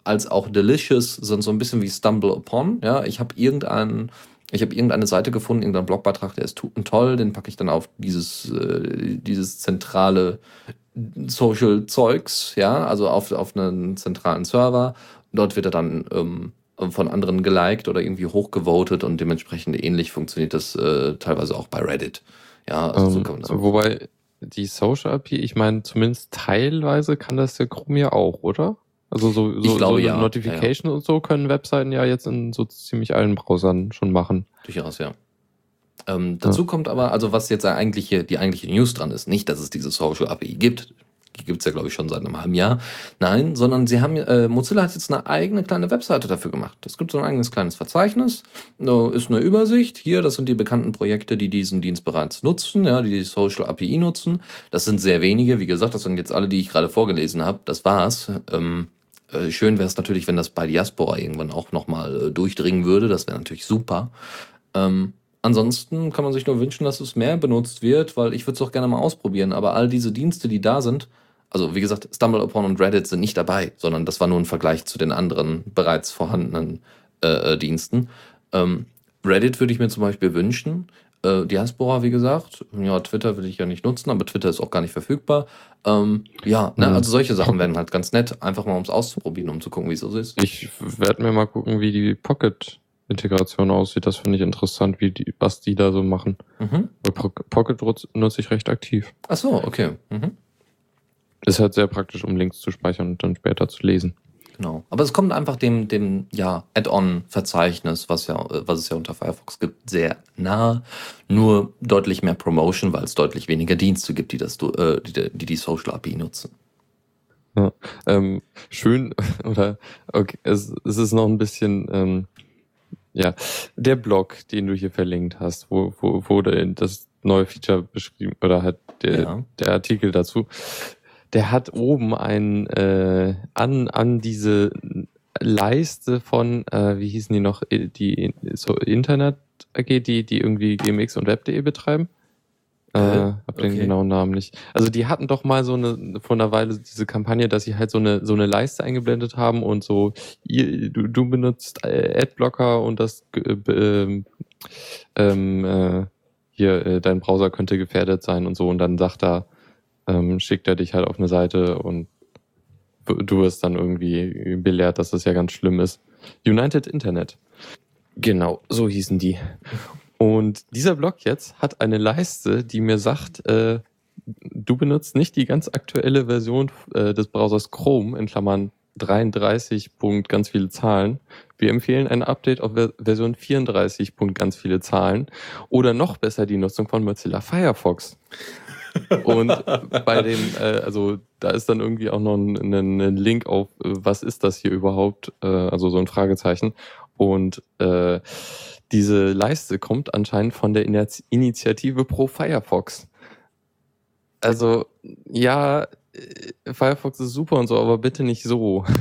als auch Delicious sind so ein bisschen wie Stumble Upon. Ja, ich habe irgendeinen ich habe irgendeine Seite gefunden, irgendeinen Blogbeitrag, der ist toll, den packe ich dann auf dieses, äh, dieses zentrale Social Zeugs, ja, also auf, auf einen zentralen Server. Dort wird er dann ähm, von anderen geliked oder irgendwie hochgevotet und dementsprechend ähnlich funktioniert das äh, teilweise auch bei Reddit. Ja, also ähm, so kann man das wobei die Social API, ich meine, zumindest teilweise kann das der Chrome ja auch, oder? Also so, so, glaube, so ja. Notification ja, ja. und so können Webseiten ja jetzt in so ziemlich allen Browsern schon machen. Durchaus, ja. Ähm, dazu ja. kommt aber, also was jetzt eigentlich hier, die eigentliche News dran ist, nicht, dass es diese Social API gibt. Die gibt es ja, glaube ich, schon seit einem halben Jahr. Nein, sondern sie haben, äh, Mozilla hat jetzt eine eigene kleine Webseite dafür gemacht. Es gibt so ein eigenes kleines Verzeichnis, ist eine Übersicht. Hier, das sind die bekannten Projekte, die diesen Dienst bereits nutzen, ja, die die Social API nutzen. Das sind sehr wenige. Wie gesagt, das sind jetzt alle, die ich gerade vorgelesen habe. Das war's. Ähm, äh, schön wäre es natürlich, wenn das bei Diaspora irgendwann auch nochmal äh, durchdringen würde. Das wäre natürlich super. Ähm, Ansonsten kann man sich nur wünschen, dass es mehr benutzt wird, weil ich würde es auch gerne mal ausprobieren. Aber all diese Dienste, die da sind, also wie gesagt, StumbleUpon und Reddit sind nicht dabei, sondern das war nur ein Vergleich zu den anderen bereits vorhandenen äh, Diensten. Ähm, Reddit würde ich mir zum Beispiel wünschen, Äh, Diaspora, wie gesagt. Ja, Twitter will ich ja nicht nutzen, aber Twitter ist auch gar nicht verfügbar. Ähm, ja, ne, Mhm. also solche Sachen wären halt ganz nett, einfach mal um es auszuprobieren, um zu gucken, wie es so ist. Ich werde mir mal gucken, wie die Pocket-Integration aussieht. Das finde ich interessant, wie die, was die da so machen. Mhm. Pocket nutz- nutze ich recht aktiv. Ach so, okay. Mhm. Ist halt sehr praktisch, um Links zu speichern und dann später zu lesen. Genau. Aber es kommt einfach dem, dem ja, Add-on-Verzeichnis, was ja, was es ja unter Firefox gibt, sehr nahe. Nur deutlich mehr Promotion, weil es deutlich weniger Dienste gibt, die das, äh, die, die die Social API nutzen. Ähm, schön, [LAUGHS] oder okay, es, es ist noch ein bisschen, ähm, ja, der Blog, den du hier verlinkt hast, wo, wo, wo der- das neue Feature beschrieben, oder halt der, Ja. der Artikel dazu, der hat oben ein, äh, an, an diese Leiste von, äh, wie hießen die noch, äh, die so Internet AG, die, die irgendwie GMX und Web.de betreiben. Äh, Äh, hab den okay. genauen Namen nicht. Also die hatten doch mal so eine, vor einer Weile diese Kampagne, dass sie halt so eine, so eine Leiste eingeblendet haben und so, ihr, du, du benutzt äh, Adblocker und das, äh, ähm, ähm, äh, hier, äh, dein Browser könnte gefährdet sein und so und dann sagt er, ähm, schickt er dich halt auf eine Seite und du wirst dann irgendwie belehrt, dass das ja ganz schlimm ist. United Internet. Genau, so hießen die. Und dieser Blog jetzt hat eine Leiste, die mir sagt, äh, du benutzt nicht die ganz aktuelle Version äh, des Browsers Chrome, in Klammern 33. Punkt ganz viele Zahlen. Wir empfehlen ein Update auf Ver Version 34. Punkt ganz viele Zahlen. Oder noch besser die Nutzung von Mozilla Firefox. [LAUGHS] Und bei dem, äh, also da ist dann irgendwie auch noch ein, ein, ein Link auf, äh, was ist das hier überhaupt? Äh, also so ein Fragezeichen. Und äh, diese Leiste kommt anscheinend von der Initi- Initiative Pro Firefox. Also, ja, äh, Firefox ist super und so, aber bitte nicht so. [LAUGHS]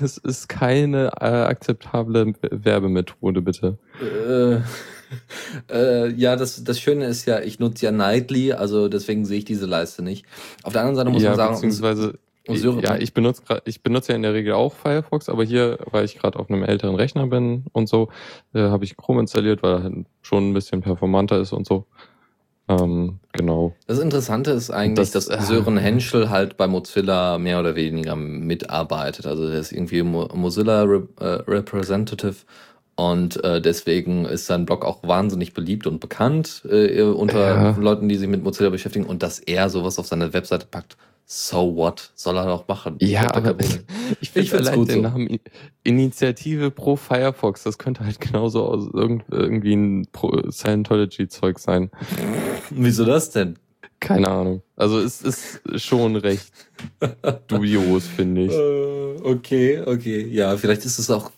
Das ist keine äh, akzeptable Werbemethode, bitte. Äh, [LAUGHS] äh, ja, das, das Schöne ist ja, ich nutze ja Nightly, also deswegen sehe ich diese Leiste nicht. Auf der anderen Seite muss ja, man sagen, beziehungsweise, um Syrer- ja, ich benutze grad, ich benutze ja in der Regel auch Firefox, aber hier, weil ich gerade auf einem älteren Rechner bin und so, äh, habe ich Chrome installiert, weil er halt schon ein bisschen performanter ist und so. Ähm, genau. Das Interessante ist eigentlich, Das- dass Sören Henschel halt bei Mozilla mehr oder weniger mitarbeitet. Also der ist irgendwie Mo Mozilla Re äh, Representative und äh, deswegen ist sein Blog auch wahnsinnig beliebt und bekannt äh, unter Ja. Leuten, die sich mit Mozilla beschäftigen. Und dass er sowas auf seine Webseite packt, so what? Soll er doch machen. Ja, Ich aber [LAUGHS] ich Ich finde allein gut den so. Namen Initiative pro Firefox, das könnte halt genauso aus irgend, irgendwie ein Scientology-Zeug sein. [LAUGHS] Wieso das denn? Keine Ahnung. Also es ist schon recht [LAUGHS] dubios, finde ich. Äh, okay, okay. Ja, vielleicht ist es auch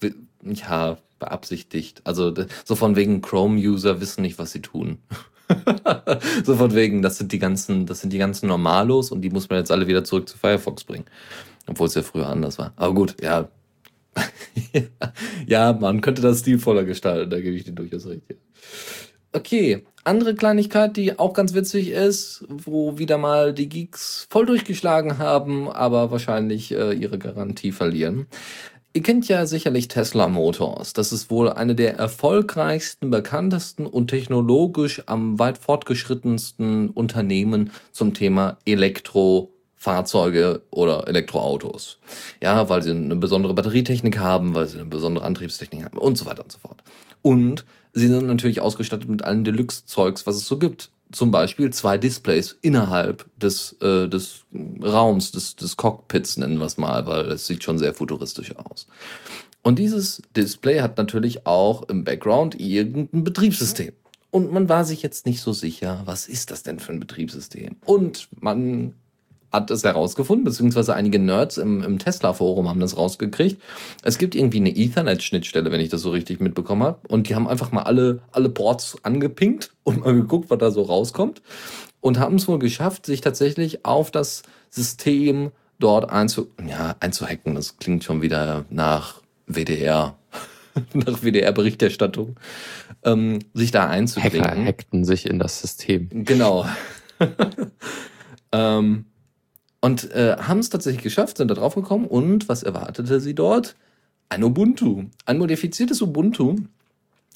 ja, beabsichtigt. Also so von wegen Chrome-User wissen nicht, was sie tun. [LAUGHS] so von wegen, das sind die ganzen, das sind die ganzen Normalos und die muss man jetzt alle wieder zurück zu Firefox bringen. Obwohl es ja früher anders war. Aber gut, ja. [LAUGHS] ja, man könnte das stilvoller gestalten, da gebe ich dir durchaus recht. Okay, andere Kleinigkeit, die auch ganz witzig ist, wo wieder mal die Geeks voll durchgeschlagen haben, aber wahrscheinlich äh, ihre Garantie verlieren. Ihr kennt ja sicherlich Tesla Motors. Das ist wohl eine der erfolgreichsten, bekanntesten und technologisch am weit fortgeschrittensten Unternehmen zum Thema Elektrofahrzeuge oder Elektroautos. Ja, weil sie eine besondere Batterietechnik haben, weil sie eine besondere Antriebstechnik haben und so weiter und so fort. Und sie sind natürlich ausgestattet mit allen Deluxe-Zeugs, was es so gibt. Zum Beispiel zwei Displays innerhalb des, äh, des Raums, des, des Cockpits, nennen wir es mal, weil es sieht schon sehr futuristisch aus. Und dieses Display hat natürlich auch im Background irgendein Betriebssystem. Und man war sich jetzt nicht so sicher, was ist das denn für ein Betriebssystem? Und man hat es herausgefunden, beziehungsweise einige Nerds im, im Tesla-Forum haben das rausgekriegt. Es gibt irgendwie eine Ethernet-Schnittstelle, wenn ich das so richtig mitbekommen habe. Und die haben einfach mal alle, alle Ports angepinkt und mal geguckt, was da so rauskommt. Und haben es wohl geschafft, sich tatsächlich auf das System dort einzu, ja, einzuhacken. Das klingt schon wieder nach WDR, [LAUGHS] nach WDR-Berichterstattung, ähm, sich da einzubringen. Hacker hackten sich in das System. Genau. [LAUGHS] [LAUGHS] ähm, und äh, haben es tatsächlich geschafft, sind da drauf gekommen und was erwartete sie dort? Ein Ubuntu. Ein modifiziertes Ubuntu.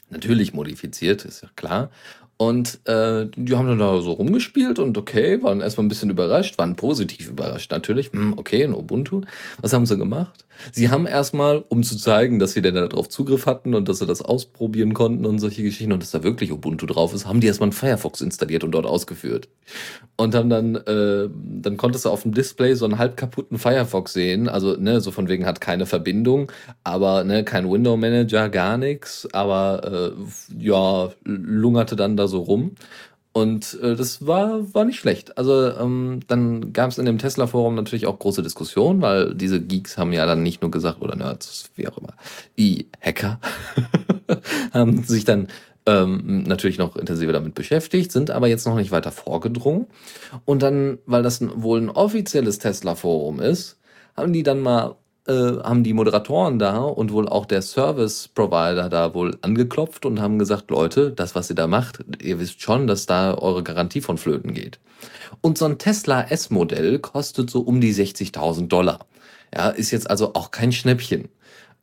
Natürlich modifiziert, ist ja klar. Und äh, die haben dann da so rumgespielt und okay, waren erstmal ein bisschen überrascht, waren positiv überrascht natürlich. Hm, okay, ein Ubuntu. Was haben sie gemacht? Sie haben erstmal, um zu zeigen, dass sie denn darauf Zugriff hatten und dass sie das ausprobieren konnten und solche Geschichten und dass da wirklich Ubuntu drauf ist, haben die erstmal einen Firefox installiert und dort ausgeführt. Und haben dann, äh, dann konntest du auf dem Display so einen halb kaputten Firefox sehen. Also, ne, so von wegen hat keine Verbindung, aber ne, kein Window Manager, gar nichts, aber äh, ja, lungerte dann da so rum. Und äh, das war, war nicht schlecht. Also ähm, dann gab es in dem Tesla-Forum natürlich auch große Diskussionen, weil diese Geeks haben ja dann nicht nur gesagt, oder Nerds, wie auch immer, die Hacker [LAUGHS] haben sich dann ähm, natürlich noch intensiver damit beschäftigt, sind aber jetzt noch nicht weiter vorgedrungen. Und dann, weil das wohl ein offizielles Tesla-Forum ist, haben die dann mal äh, haben die Moderatoren da und wohl auch der Service Provider da wohl angeklopft und haben gesagt, Leute, das, was ihr da macht, ihr wisst schon, dass da eure Garantie von Flöten geht. Und so ein Tesla S-Modell kostet so um die 60.000 Dollar. Ja, ist jetzt also auch kein Schnäppchen.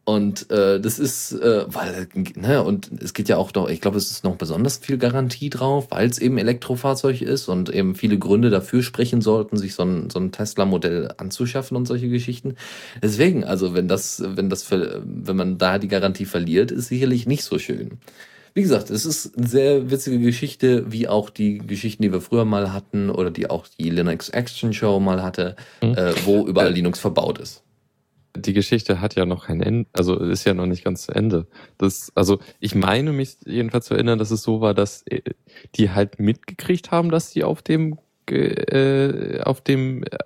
Und äh, das ist, äh, weil, ne, und es geht ja auch noch, ich glaube, es ist noch besonders viel Garantie drauf, weil es eben Elektrofahrzeug ist und eben viele Gründe dafür sprechen sollten, sich so ein, so ein Tesla-Modell anzuschaffen und solche Geschichten. Deswegen, also wenn das, wenn das, wenn man da die Garantie verliert, ist sicherlich nicht so schön. Wie gesagt, es ist eine sehr witzige Geschichte, wie auch die Geschichten, die wir früher mal hatten oder die auch die Linux Action Show mal hatte, mhm. äh, wo überall Linux verbaut ist die Geschichte hat ja noch kein Ende, also ist ja noch nicht ganz zu Ende. Das, also ich meine mich jedenfalls zu erinnern, dass es so war, dass äh, die halt mitgekriegt haben, dass die auf dem äh, auf dem äh,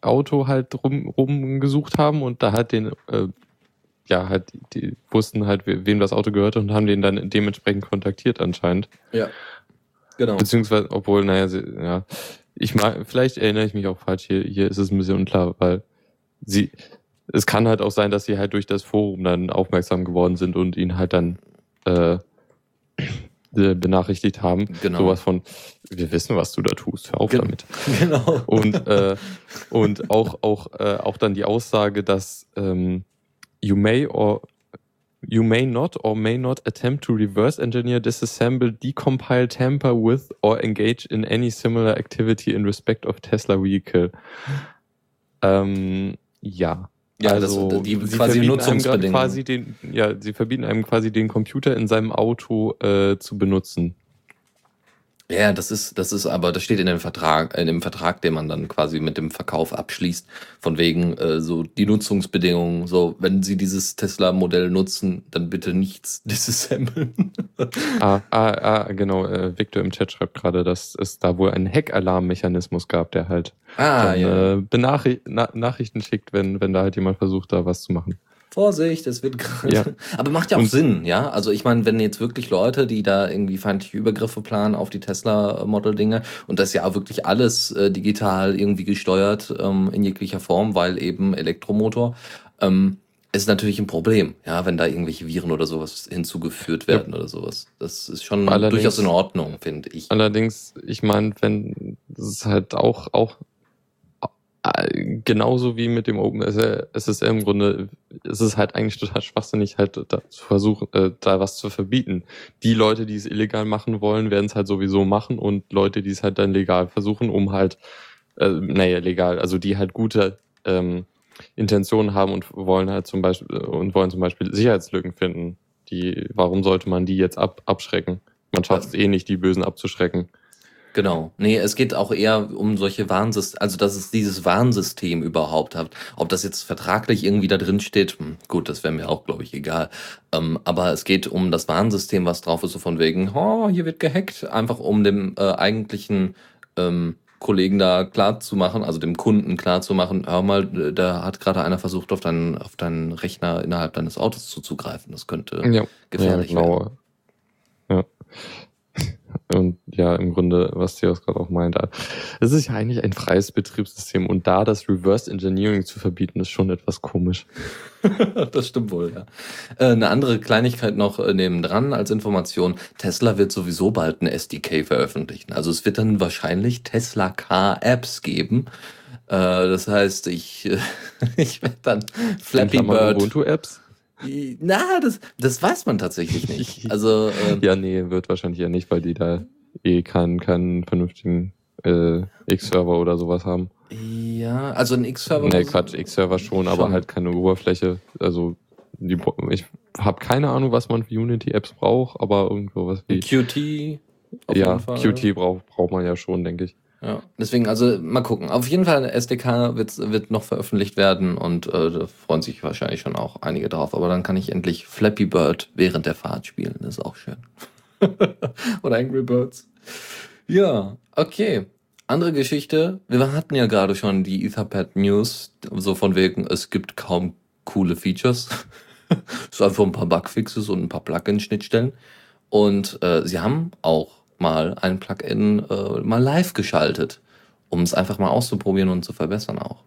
Auto halt rum, rumgesucht haben und da halt den äh, ja halt die wussten halt wem das Auto gehörte und haben den dann dementsprechend kontaktiert anscheinend. Ja. Genau. Beziehungsweise, obwohl, naja, sie, ja, ich mag, vielleicht erinnere ich mich auch falsch. Hier, hier ist es ein bisschen unklar, weil sie, es kann halt auch sein, dass sie halt durch das Forum dann aufmerksam geworden sind und ihn halt dann äh, benachrichtigt haben. Genau. Sowas von, wir wissen, was du da tust, hör auf Ge damit. Genau. Und, äh, und auch, auch, äh, auch dann die Aussage, dass ähm, you may or you may not or may not attempt to reverse engineer, disassemble, decompile, tamper with or engage in any similar activity in respect of Tesla Vehicle. Ähm, ja. Ja, also das, die sie quasi Nutzungsbedingungen. Quasi den, ja, sie verbieten einem quasi den Computer in seinem Auto äh, zu benutzen. Ja, das ist, das ist aber, das steht in dem Vertrag, in dem Vertrag, den man dann quasi mit dem Verkauf abschließt, von wegen äh, so die Nutzungsbedingungen. So, wenn Sie dieses Tesla-Modell nutzen, dann bitte nichts [LAUGHS] disassemblen. ah, ah, ah, genau. Äh, Victor im Chat schreibt gerade, dass es da wohl einen Hack-Alarm-Mechanismus gab, der halt ah, dann, ja. äh, Benachricht Na Nachrichten schickt, wenn, wenn da halt jemand versucht, da was zu machen. Vorsicht, es wird gerade. Ja. [LAUGHS] Aber macht ja auch und Sinn, ja. Also ich meine, wenn jetzt wirklich Leute, die da irgendwie feindliche Übergriffe planen auf die Tesla-Model-Dinge und das ja auch wirklich alles äh, digital irgendwie gesteuert ähm, in jeglicher Form, weil eben Elektromotor, ähm, ist natürlich ein Problem, ja, wenn da irgendwelche Viren oder sowas hinzugeführt werden ja. oder sowas. Das ist schon allerdings, durchaus in Ordnung, finde ich. Allerdings, ich meine, wenn das ist halt auch auch genauso wie mit dem OpenSSL, es ist im Grunde, es ist halt eigentlich total schwachsinnig, halt da zu versuchen, äh, da was zu verbieten. Die Leute, die es illegal machen wollen, werden es halt sowieso machen und Leute, die es halt dann legal versuchen, um halt, äh, naja, legal, also die halt gute ähm, Intentionen haben und wollen halt zum Beispiel und wollen zum Beispiel Sicherheitslücken finden. Die, warum sollte man die jetzt ab, abschrecken? Man schafft es eh nicht, die Bösen abzuschrecken. Genau. Nee, es geht auch eher um solche Warnsysteme, also dass es dieses Warnsystem überhaupt hat. Ob das jetzt vertraglich irgendwie da drin steht, hm, gut, das wäre mir auch, glaube ich, egal. Ähm, aber es geht um das Warnsystem, was drauf ist, so von wegen, oh, hier wird gehackt, einfach um dem äh, eigentlichen ähm, Kollegen da klar zu machen, also dem Kunden klar zu machen, hör mal, da hat gerade einer versucht, auf deinen, auf deinen Rechner innerhalb deines Autos zuzugreifen. Das könnte ja. gefährlich ja, genau. werden. Ja. Und ja, im Grunde, was Theos gerade auch meinte, es ist ja eigentlich ein freies Betriebssystem und da das Reverse Engineering zu verbieten, ist schon etwas komisch. [LAUGHS] das stimmt wohl, ja. Äh, eine andere Kleinigkeit noch äh, nebendran als Information. Tesla wird sowieso bald ein SDK veröffentlichen. Also es wird dann wahrscheinlich Tesla Car Apps geben. Äh, das heißt, ich, [LAUGHS] ich werde dann Flappy Bird. Ubuntu Apps? Na, das, das weiß man tatsächlich nicht. [LAUGHS] Also ähm, ja, nee, wird wahrscheinlich ja nicht, weil die da eh keinen, keinen vernünftigen äh, X-Server oder sowas haben. Ja, also ein X-Server. Nee, Quatsch, X-Server schon, aber Schon. halt keine Oberfläche. Also die, ich habe keine Ahnung, was man für Unity-Apps braucht, aber irgendwo was wie. QT. ja. Qt braucht braucht man ja schon, denke ich. Ja, deswegen, also mal gucken. Auf jeden Fall, SDK wird, wird noch veröffentlicht werden und äh, da freuen sich wahrscheinlich schon auch einige drauf. Aber dann kann ich endlich Flappy Bird während der Fahrt spielen. Das ist auch schön. [LAUGHS] Oder Angry Birds. Ja, okay. Andere Geschichte. Wir hatten ja gerade schon die Etherpad News, so von wegen, es gibt kaum coole Features. [LAUGHS] es ist einfach ein paar Bugfixes und ein paar Plugin-Schnittstellen. Und äh, sie haben auch mal ein Plugin äh, mal live geschaltet, um es einfach mal auszuprobieren und zu verbessern auch.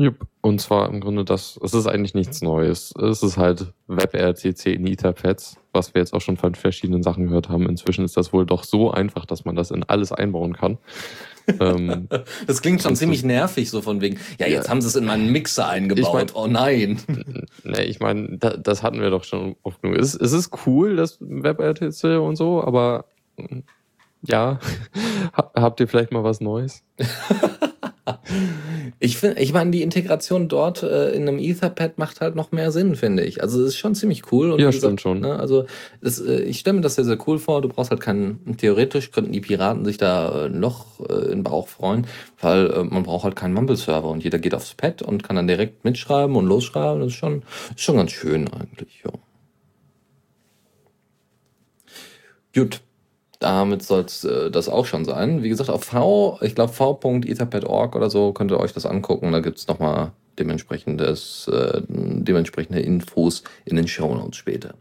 Jupp. Und zwar im Grunde das, es ist eigentlich nichts Neues. Es ist halt WebRTC in Etherpads, was wir jetzt auch schon von verschiedenen Sachen gehört haben. Inzwischen ist das wohl doch so einfach, dass man das in alles einbauen kann. Ähm, [LAUGHS] Das klingt schon ziemlich nervig, so von wegen, ja, jetzt Ja. haben sie es in meinen Mixer eingebaut. Ich mein- oh nein. [LAUGHS] ne, ich meine, da, das hatten wir doch schon oft genug. Es, es ist cool, das WebRTC und so, aber ja, [LAUGHS] Ha- habt ihr vielleicht mal was Neues? Ich finde, ich meine, die Integration dort äh, in einem Etherpad macht halt noch mehr Sinn, finde ich. Also es ist schon ziemlich cool. Ja, stimmt schon. Ne, also das, äh, ich stelle mir das sehr, sehr cool vor. Du brauchst halt keinen, theoretisch könnten die Piraten sich da äh, noch äh, in Bauch freuen, weil äh, man braucht halt keinen Mumble-Server und jeder geht aufs Pad und kann dann direkt mitschreiben und losschreiben. Das ist schon, ist schon ganz schön eigentlich, ja. Gut. Damit soll es äh, das auch schon sein. Wie gesagt, auf V, ich glaube v.etherpad.org oder so könnt ihr euch das angucken. Da gibt's nochmal dementsprechendes, äh, dementsprechende Infos in den Shownotes später.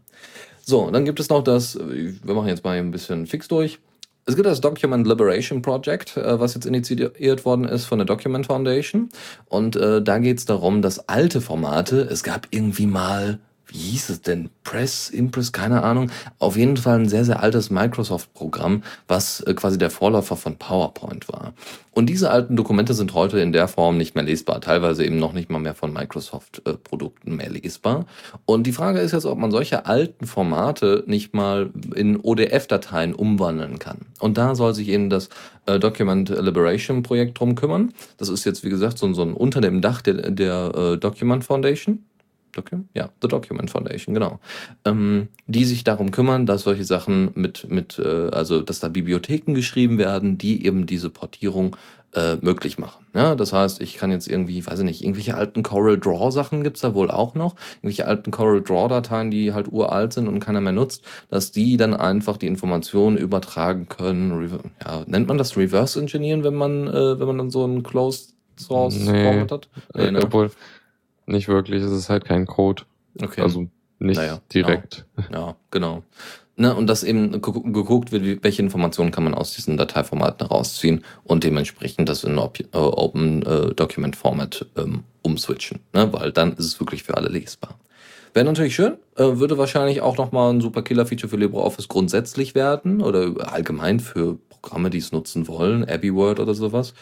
So, dann gibt es noch das, wir machen jetzt mal ein bisschen fix durch. Es gibt das Document Liberation Project, äh, was jetzt initiiert worden ist von der Document Foundation. Und äh, da geht es darum, dass alte Formate, es gab irgendwie mal, wie hieß es denn, Press, Impress, keine Ahnung, auf jeden Fall ein sehr, sehr altes Microsoft-Programm, was äh, quasi der Vorläufer von PowerPoint war. Und diese alten Dokumente sind heute in der Form nicht mehr lesbar, teilweise eben noch nicht mal mehr von Microsoft-Produkten mehr lesbar. Und die Frage ist jetzt, ob man solche alten Formate nicht mal in ODF-Dateien umwandeln kann. Und da soll sich eben das äh, Document Liberation Projekt drum kümmern. Das ist jetzt, wie gesagt, so, so ein unter dem Dach der, der äh, Document Foundation. Docu ja, The Document Foundation, genau. Ähm, die sich darum kümmern, dass solche Sachen mit, mit äh, also dass da Bibliotheken geschrieben werden, die eben diese Portierung äh, möglich machen. Ja, das heißt, ich kann jetzt irgendwie, weiß ich nicht, irgendwelche alten Coral Draw Sachen gibt's da wohl auch noch, irgendwelche alten Coral Draw Dateien, die halt uralt sind und keiner mehr nutzt, dass die dann einfach die Informationen übertragen können. Ja, nennt man das Reverse Engineeren, wenn man, äh, wenn man dann so ein Closed Source Nee. Format hat? Äh, ne? Obwohl, nicht wirklich, es ist halt kein Code. Okay. Also nicht Naja, direkt. Ja, genau. Ne, und dass eben gu- geguckt wird, welche Informationen kann man aus diesen Dateiformaten herausziehen und dementsprechend das in äh, Open äh, Document Format ähm, umswitchen, ne, weil dann ist es wirklich für alle lesbar. Wäre natürlich schön, äh, würde wahrscheinlich auch nochmal ein super Killer-Feature für LibreOffice grundsätzlich werden oder allgemein für Programme, die es nutzen wollen, Abbey Word oder sowas.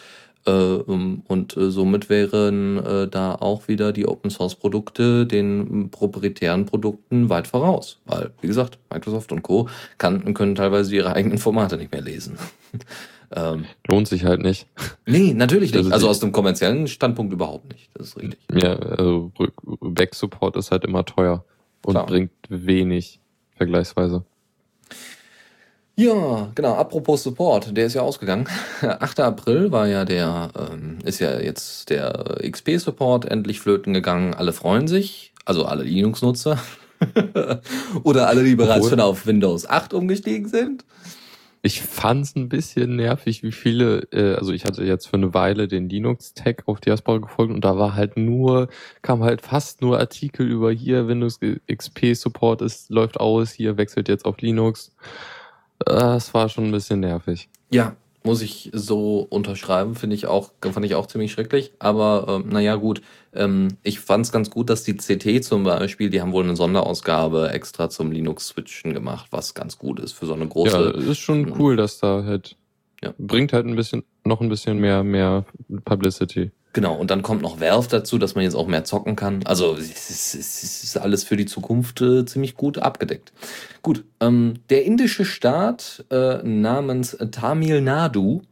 Äh, ähm, und äh, somit wären äh, da auch wieder die Open Source Produkte den ähm, proprietären Produkten weit voraus. Weil, wie gesagt, Microsoft und Co. Kann, können teilweise ihre eigenen Formate nicht mehr lesen. [LAUGHS] ähm, Lohnt sich halt nicht. nee, natürlich [LAUGHS] nicht. Also Also aus dem kommerziellen Standpunkt überhaupt nicht. Das ist richtig. Ja, also Back-Support ist halt immer teuer und Klar. bringt wenig vergleichsweise. Ja, genau. Apropos Support, der ist ja ausgegangen. [LAUGHS] 8. April war ja der, ähm, ist ja jetzt der XP-Support endlich flöten gegangen. Alle freuen sich, also alle Linux-Nutzer. [LAUGHS] Oder alle, die bereits Obwohl- schon auf Windows 8 umgestiegen sind. Ich fand's ein bisschen nervig, wie viele, äh, also ich hatte jetzt für eine Weile den Linux-Tag auf Diaspora gefolgt und da war halt nur, kam halt fast nur Artikel über hier, Windows XP Support ist, läuft aus, hier wechselt jetzt auf Linux. Das war schon ein bisschen nervig. Ja, muss ich so unterschreiben, finde ich auch, fand ich auch ziemlich schrecklich. Aber ähm, naja, gut. Ähm, ich fand es ganz gut, dass die CT zum Beispiel, die haben wohl eine Sonderausgabe extra zum Linux-Switchen gemacht, was ganz gut ist für so eine große. Ja, ist schon cool, dass da halt, Ja. bringt halt ein bisschen, noch ein bisschen mehr, mehr Publicity. Genau, und dann kommt noch Valve dazu, dass man jetzt auch mehr zocken kann. Also es ist, es ist alles für die Zukunft äh, ziemlich gut abgedeckt. Gut, ähm, der indische Staat äh, namens Tamil Nadu,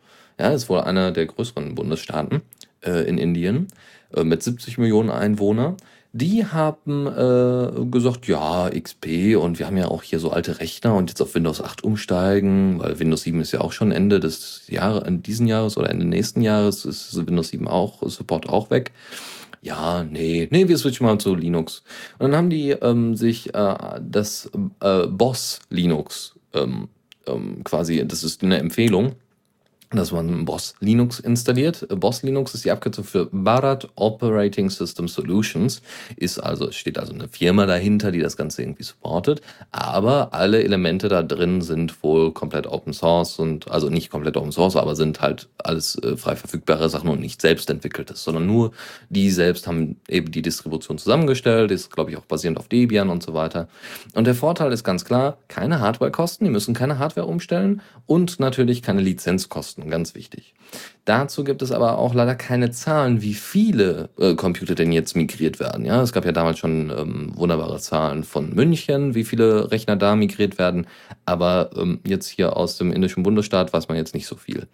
ja, ist wohl einer der größeren Bundesstaaten äh, in Indien, äh, mit 70 Millionen Einwohnern die haben äh, gesagt, ja, XP und wir haben ja auch hier so alte Rechner und jetzt auf Windows 8 umsteigen, weil Windows 7 ist ja auch schon Ende des Jahres, diesen Jahres oder Ende nächsten Jahres ist Windows 7 auch, Support auch weg. Ja, nee, nee, wir switchen mal zu Linux. Und dann haben die ähm, sich äh, das äh, Boss Linux ähm, ähm, quasi, das ist eine Empfehlung, dass man Boss Linux installiert. Boss Linux ist die Abkürzung für Bharat Operating System Solutions. Ist also, steht also eine Firma dahinter, die das Ganze irgendwie supportet. Aber alle Elemente da drin sind wohl komplett Open Source und, also nicht komplett Open Source, aber sind halt alles äh, frei verfügbare Sachen und nicht selbst entwickeltes, sondern nur die selbst haben eben die Distribution zusammengestellt, ist, glaube ich, auch basierend auf Debian und so weiter. Und der Vorteil ist ganz klar, keine Hardwarekosten, die müssen keine Hardware umstellen und natürlich keine Lizenzkosten. Ganz wichtig. Dazu gibt es aber auch leider keine Zahlen, wie viele äh, Computer denn jetzt migriert werden. Ja, es gab ja damals schon ähm, wunderbare Zahlen von München, wie viele Rechner da migriert werden. Aber ähm, jetzt hier aus dem indischen Bundesstaat weiß man jetzt nicht so viel.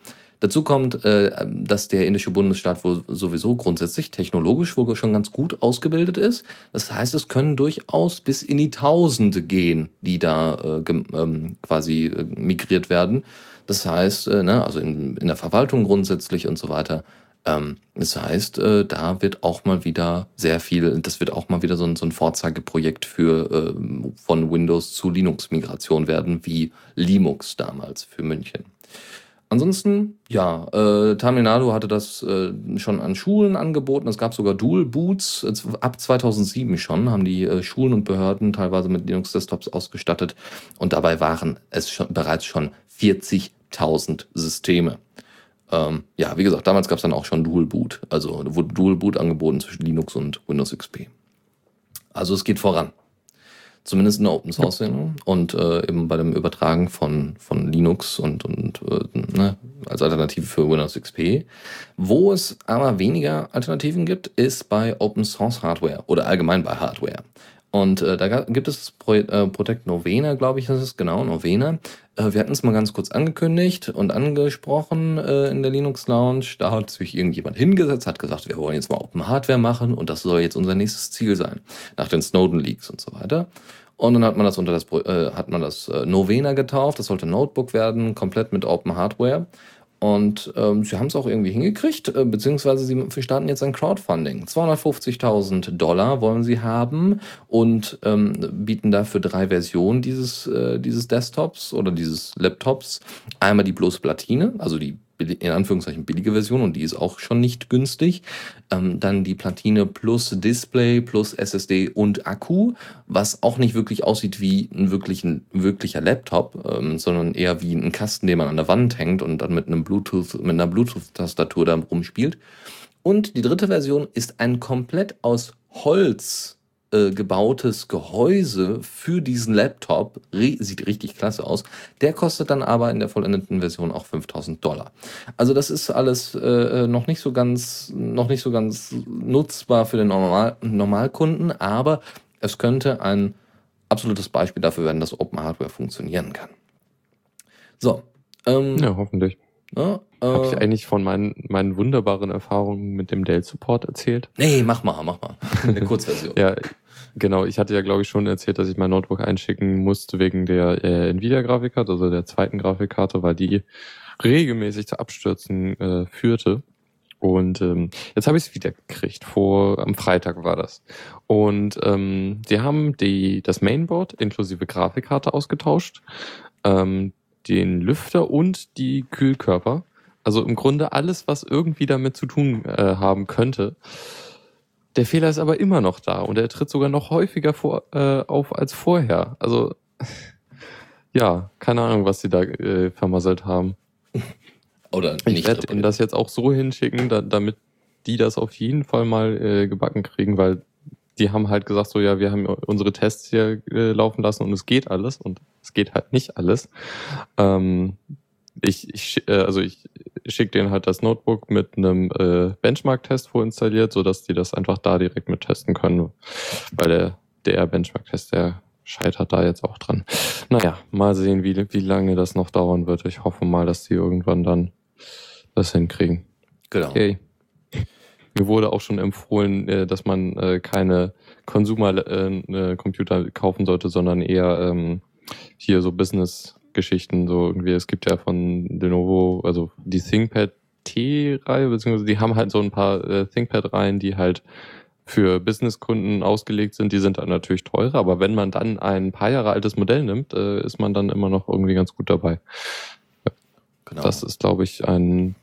Dazu kommt, äh, dass der indische Bundesstaat wohl sowieso grundsätzlich technologisch wohl schon ganz gut ausgebildet ist. Das heißt, es können durchaus bis in die Tausende gehen, die da äh, ähm, quasi äh, migriert werden. Das heißt, äh, ne, also in, in der Verwaltung grundsätzlich und so weiter. Ähm, das heißt, äh, da wird auch mal wieder sehr viel, das wird auch mal wieder so ein, so ein Vorzeigeprojekt für äh, von Windows zu Linux-Migration werden, wie Linux damals für München. Ansonsten, ja, äh, Tamil Nadu hatte das äh, schon an Schulen angeboten. Es gab sogar Dual Boots. Ab 2007 schon haben die äh, Schulen und Behörden teilweise mit Linux-Desktops ausgestattet. Und dabei waren es schon, bereits schon 40.000 Systeme. Ähm, ja, wie gesagt, damals gab es dann auch schon Dual Boot. Also wurde Dual Boot angeboten zwischen Linux und Windows XP. Also es geht voran. Zumindest in der Open Source Szene und äh, eben bei dem Übertragen von, von Linux und, und äh, ne, als Alternative für Windows XP. Wo es aber weniger Alternativen gibt, ist bei Open Source Hardware oder allgemein bei Hardware. Und äh, da gibt es das Pro äh, Protect Novena, glaube ich, das ist genau, Novena. Äh, wir hatten es mal ganz kurz angekündigt und angesprochen äh, in der Linux Lounge. Da hat sich irgendjemand hingesetzt, hat gesagt, wir wollen jetzt mal Open Hardware machen und das soll jetzt unser nächstes Ziel sein. Nach den Snowden Leaks und so weiter. Und dann hat man das unter das, äh, hat man das äh, Novena getauft. Das sollte Notebook werden, komplett mit Open Hardware. Und ähm, sie haben es auch irgendwie hingekriegt, äh, beziehungsweise sie starten jetzt ein Crowdfunding. 250.000 Dollar wollen sie haben und ähm, bieten dafür drei Versionen dieses, äh, dieses Desktops oder dieses Laptops. Einmal die bloße Platine, also die in Anführungszeichen billige Version und die ist auch schon nicht günstig. Ähm, dann die Platine plus Display plus SSD und Akku, was auch nicht wirklich aussieht wie ein, wirklichen, wirklicher Laptop, ähm, sondern eher wie ein Kasten, den man an der Wand hängt und dann mit einem Bluetooth, mit einer Bluetooth-Tastatur da rumspielt. Und die dritte Version ist ein komplett aus Holz äh, gebautes Gehäuse für diesen Laptop. sieht richtig klasse aus. Der kostet dann aber in der vollendeten Version auch 5000 Dollar. Also das ist alles äh, noch nicht so ganz, noch nicht so ganz nutzbar für den Normal Normalkunden, aber es könnte ein absolutes Beispiel dafür werden, dass Open Hardware funktionieren kann. So. Ähm, ja, hoffentlich. Ja, äh, Habe ich eigentlich von meinen, meinen wunderbaren Erfahrungen mit dem Dell-Support erzählt? Nee, mach mal, mach mal. Eine [LAUGHS] Kurzversion. ja, Genau, ich hatte ja, glaube ich, schon erzählt, dass ich mein Notebook einschicken musste wegen der äh, Nvidia-Grafikkarte, also der zweiten Grafikkarte, weil die regelmäßig zu Abstürzen äh, führte. Und ähm, jetzt habe ich es wieder gekriegt. Vor am Freitag war das. Und ähm, sie haben die das Mainboard inklusive Grafikkarte ausgetauscht, ähm, den Lüfter und die Kühlkörper. Also im Grunde alles, was irgendwie damit zu tun äh, haben könnte. Der Fehler ist aber immer noch da und er tritt sogar noch häufiger vor, äh, auf als vorher. Also ja, keine Ahnung, was sie da äh, vermasselt haben. Oder nicht. Ich werde ihnen das jetzt auch so hinschicken, da, damit die das auf jeden Fall mal äh, gebacken kriegen, weil die haben halt gesagt, so ja, wir haben unsere Tests hier äh, laufen lassen und es geht alles und es geht halt nicht alles. Ähm, ich, ich, äh, also ich schicke denen halt das Notebook mit einem äh, Benchmark-Test vorinstalliert, sodass die das einfach da direkt mit testen können. Weil der, der Benchmark-Test, der scheitert da jetzt auch dran. Naja, mal sehen, wie, wie lange das noch dauern wird. Ich hoffe mal, dass die irgendwann dann das hinkriegen. Genau. Okay. Mir wurde auch schon empfohlen, äh, dass man äh, keine Consumer-Computer kaufen sollte, sondern eher ähm, hier so Business-Geschichten. So irgendwie, es gibt ja von Lenovo, also die ThinkPad T-Reihe, beziehungsweise die haben halt so ein paar äh, ThinkPad-Reihen, die halt für Businesskunden ausgelegt sind, die sind dann natürlich teurer, aber wenn man dann ein paar Jahre altes Modell nimmt, äh, ist man dann immer noch irgendwie ganz gut dabei. Ja. Genau. Das ist, glaube ich, ein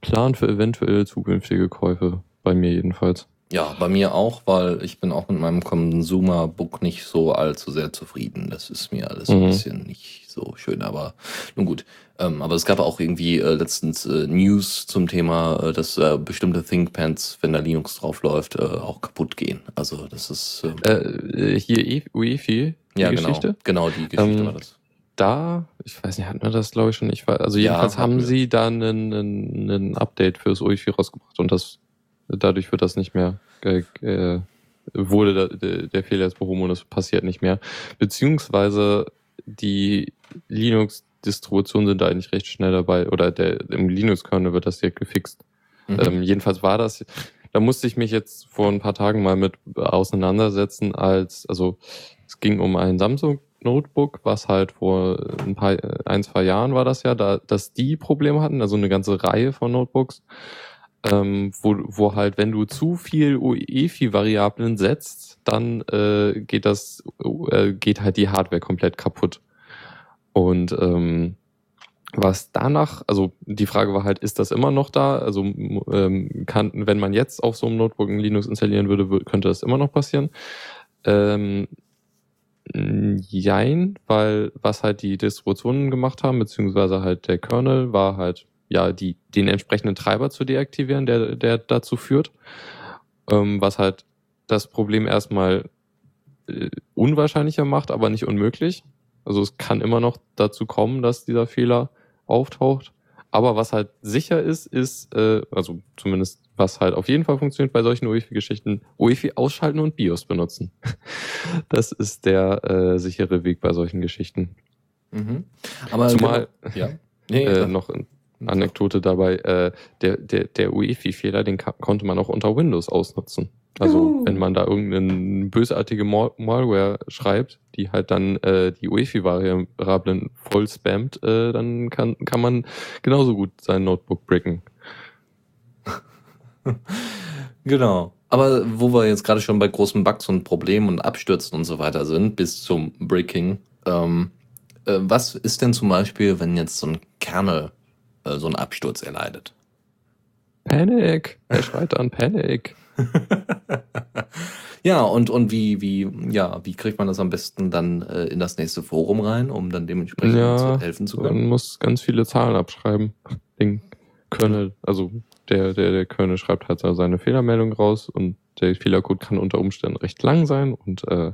Plan für eventuell zukünftige Käufe, bei mir jedenfalls. Ja, bei mir auch, weil ich bin auch mit meinem Consumer-Book nicht so allzu sehr zufrieden. Das ist mir alles mhm. ein bisschen nicht so schön, aber nun gut. Ähm, aber es gab auch irgendwie äh, letztens äh, News zum Thema, äh, dass äh, bestimmte ThinkPads, wenn da Linux drauf läuft, äh, auch kaputt gehen. Also das ist äh, äh, hier e UEFI, die ja, genau. Geschichte. Genau, genau die Geschichte ähm, war das. Da, ich weiß nicht, hatten wir das glaube ich schon. Ich war, also jedenfalls ja, haben wir. sie da einen Update fürs UEFI rausgebracht und das Dadurch wird das nicht mehr, äh, äh, wurde der, der Fehler jetzt behoben und es passiert nicht mehr. Beziehungsweise die Linux-Distributionen sind da eigentlich recht schnell dabei oder der, im Linux-Kernel wird das direkt gefixt. Mhm. Ähm, jedenfalls war das, da musste ich mich jetzt vor ein paar Tagen mal mit auseinandersetzen, als, also es ging um ein Samsung Notebook, was halt vor ein paar, ein, zwei Jahren war das ja, da, dass die Probleme hatten, also eine ganze Reihe von Notebooks ähm, wo, wo halt, wenn du zu viel UEFI-Variablen setzt, dann äh, geht das, äh, geht halt die Hardware komplett kaputt. Und ähm, was danach, also die Frage war halt, ist das immer noch da? Also ähm, kann, wenn man jetzt auf so einem Notebook ein Linux installieren würde, könnte das immer noch passieren. Ähm, jein, weil was halt die Distributionen gemacht haben, beziehungsweise halt der Kernel, war halt ja, die, den entsprechenden Treiber zu deaktivieren, der, der dazu führt. Ähm, was halt das Problem erstmal äh, unwahrscheinlicher macht, aber nicht unmöglich. Also es kann immer noch dazu kommen, dass dieser Fehler auftaucht. Aber was halt sicher ist, ist, äh, also zumindest was halt auf jeden Fall funktioniert bei solchen UEFI-Geschichten, UEFI ausschalten und BIOS benutzen. [LAUGHS] Das ist der äh, sichere Weg bei solchen Geschichten. Mhm. Aber Zumal genau, ja. nee, äh, noch Anekdote dabei, äh, der, der, der UEFI-Fehler, den konnte man auch unter Windows ausnutzen. Also uh. wenn man da irgendeine bösartige Mal Malware schreibt, die halt dann äh, die UEFI-Variablen voll spammt, äh, dann kann, kann man genauso gut sein Notebook bricken. [LAUGHS] genau. Aber wo wir jetzt gerade schon bei großen Bugs und Problemen und Abstürzen und so weiter sind, bis zum Breaking, ähm, äh, was ist denn zum Beispiel, wenn jetzt so ein Kernel so einen Absturz erleidet. Panic! Er schreit an Panic. [LAUGHS] ja, und, und wie, wie, ja, wie kriegt man das am besten dann äh, in das nächste Forum rein, um dann dementsprechend ja, zu helfen zu können? Man muss ganz viele Zahlen abschreiben. Den Kernel, also der, der, der Kernel schreibt halt seine Fehlermeldung raus und der Fehlercode kann unter Umständen recht lang sein. Und äh,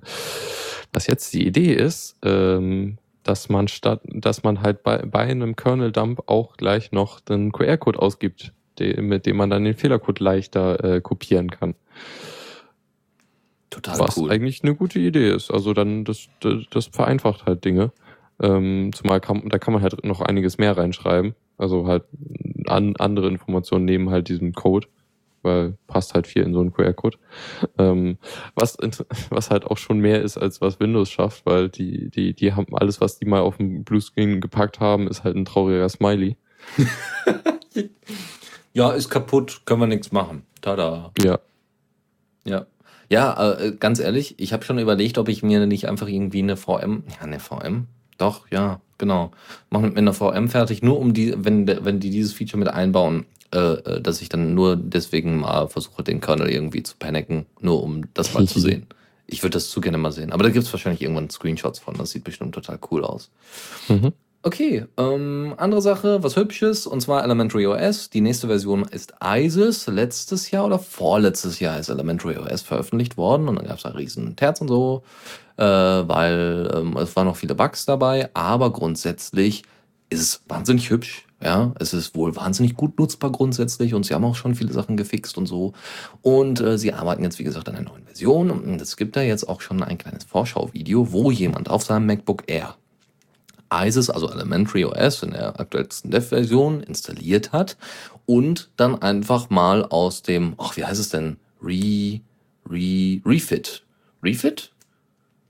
was jetzt die Idee ist, ähm, dass man statt, dass man halt bei, bei einem Kernel-Dump auch gleich noch den QR-Code ausgibt, die, mit dem man dann den Fehlercode leichter äh, kopieren kann. Total Was cool. eigentlich eine gute Idee ist. Also dann, das, das, das vereinfacht halt Dinge. Ähm, zumal kann, da kann man halt noch einiges mehr reinschreiben. Also halt an, andere Informationen neben halt diesem Code weil passt halt viel in so einen QR-Code. Ähm, was, [LAUGHS] was halt auch schon mehr ist, als was Windows schafft, weil die, die, die haben alles, was die mal auf dem Bluescreen gepackt haben, ist halt ein trauriger Smiley. [LAUGHS] ja, ist kaputt, können wir nichts machen. Tada. Ja. Ja. Ja, äh, ganz ehrlich, ich habe schon überlegt, ob ich mir nicht einfach irgendwie eine VM, ja, eine VM, doch, ja, genau, machen mit einer VM fertig, nur um die, wenn, wenn die dieses Feature mit einbauen, äh, äh, dass ich dann nur deswegen mal versuche, den Kernel irgendwie zu paniken, nur um das mal zu [LAUGHS] sehen. Ich würde das zu gerne mal sehen. Aber da gibt es wahrscheinlich irgendwann Screenshots von. Das sieht bestimmt total cool aus. Mhm. Okay, ähm, andere Sache, was Hübsches, und zwar Elementary OS. Die nächste Version ist ISIS. Letztes Jahr oder vorletztes Jahr ist Elementary OS veröffentlicht worden und dann gab es da riesen Terz und so, äh, weil ähm, es waren noch viele Bugs dabei, aber grundsätzlich ist es wahnsinnig hübsch. Ja, es ist wohl wahnsinnig gut nutzbar grundsätzlich und sie haben auch schon viele Sachen gefixt und so. Und äh, sie arbeiten jetzt, wie gesagt, an einer neuen Version. Und es gibt da jetzt auch schon ein kleines Vorschauvideo, wo jemand auf seinem MacBook Air ISIS, also Elementary OS in der aktuellsten Dev-Version installiert hat und dann einfach mal aus dem, ach, wie heißt es denn? Re, Re, Refit. Refit?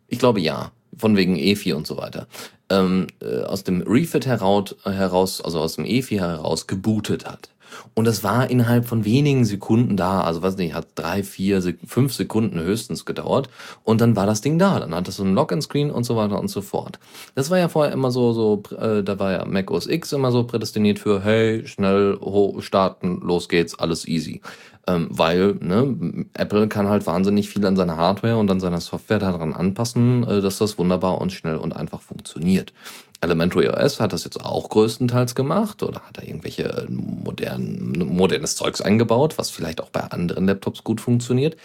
Ich glaube ja. Von wegen EFI und so weiter. Ähm, äh, aus dem Refit heraus, heraus, also aus dem EFI heraus gebootet hat. Und das war innerhalb von wenigen Sekunden da. Also weiß nicht, hat drei, vier, fünf Sekunden höchstens gedauert. Und dann war das Ding da. Dann hat es so ein Login-Screen und so weiter und so fort. Das war ja vorher immer so, so, äh, da war ja Mac OS X immer so prädestiniert für, hey, schnell starten, los geht's, alles easy. Ähm, weil ne, Apple kann halt wahnsinnig viel an seiner Hardware und an seiner Software daran anpassen, äh, dass das wunderbar und schnell und einfach funktioniert. Elementary OS hat das jetzt auch größtenteils gemacht oder hat da irgendwelche modernen, modernes Zeugs eingebaut, was vielleicht auch bei anderen Laptops gut funktioniert.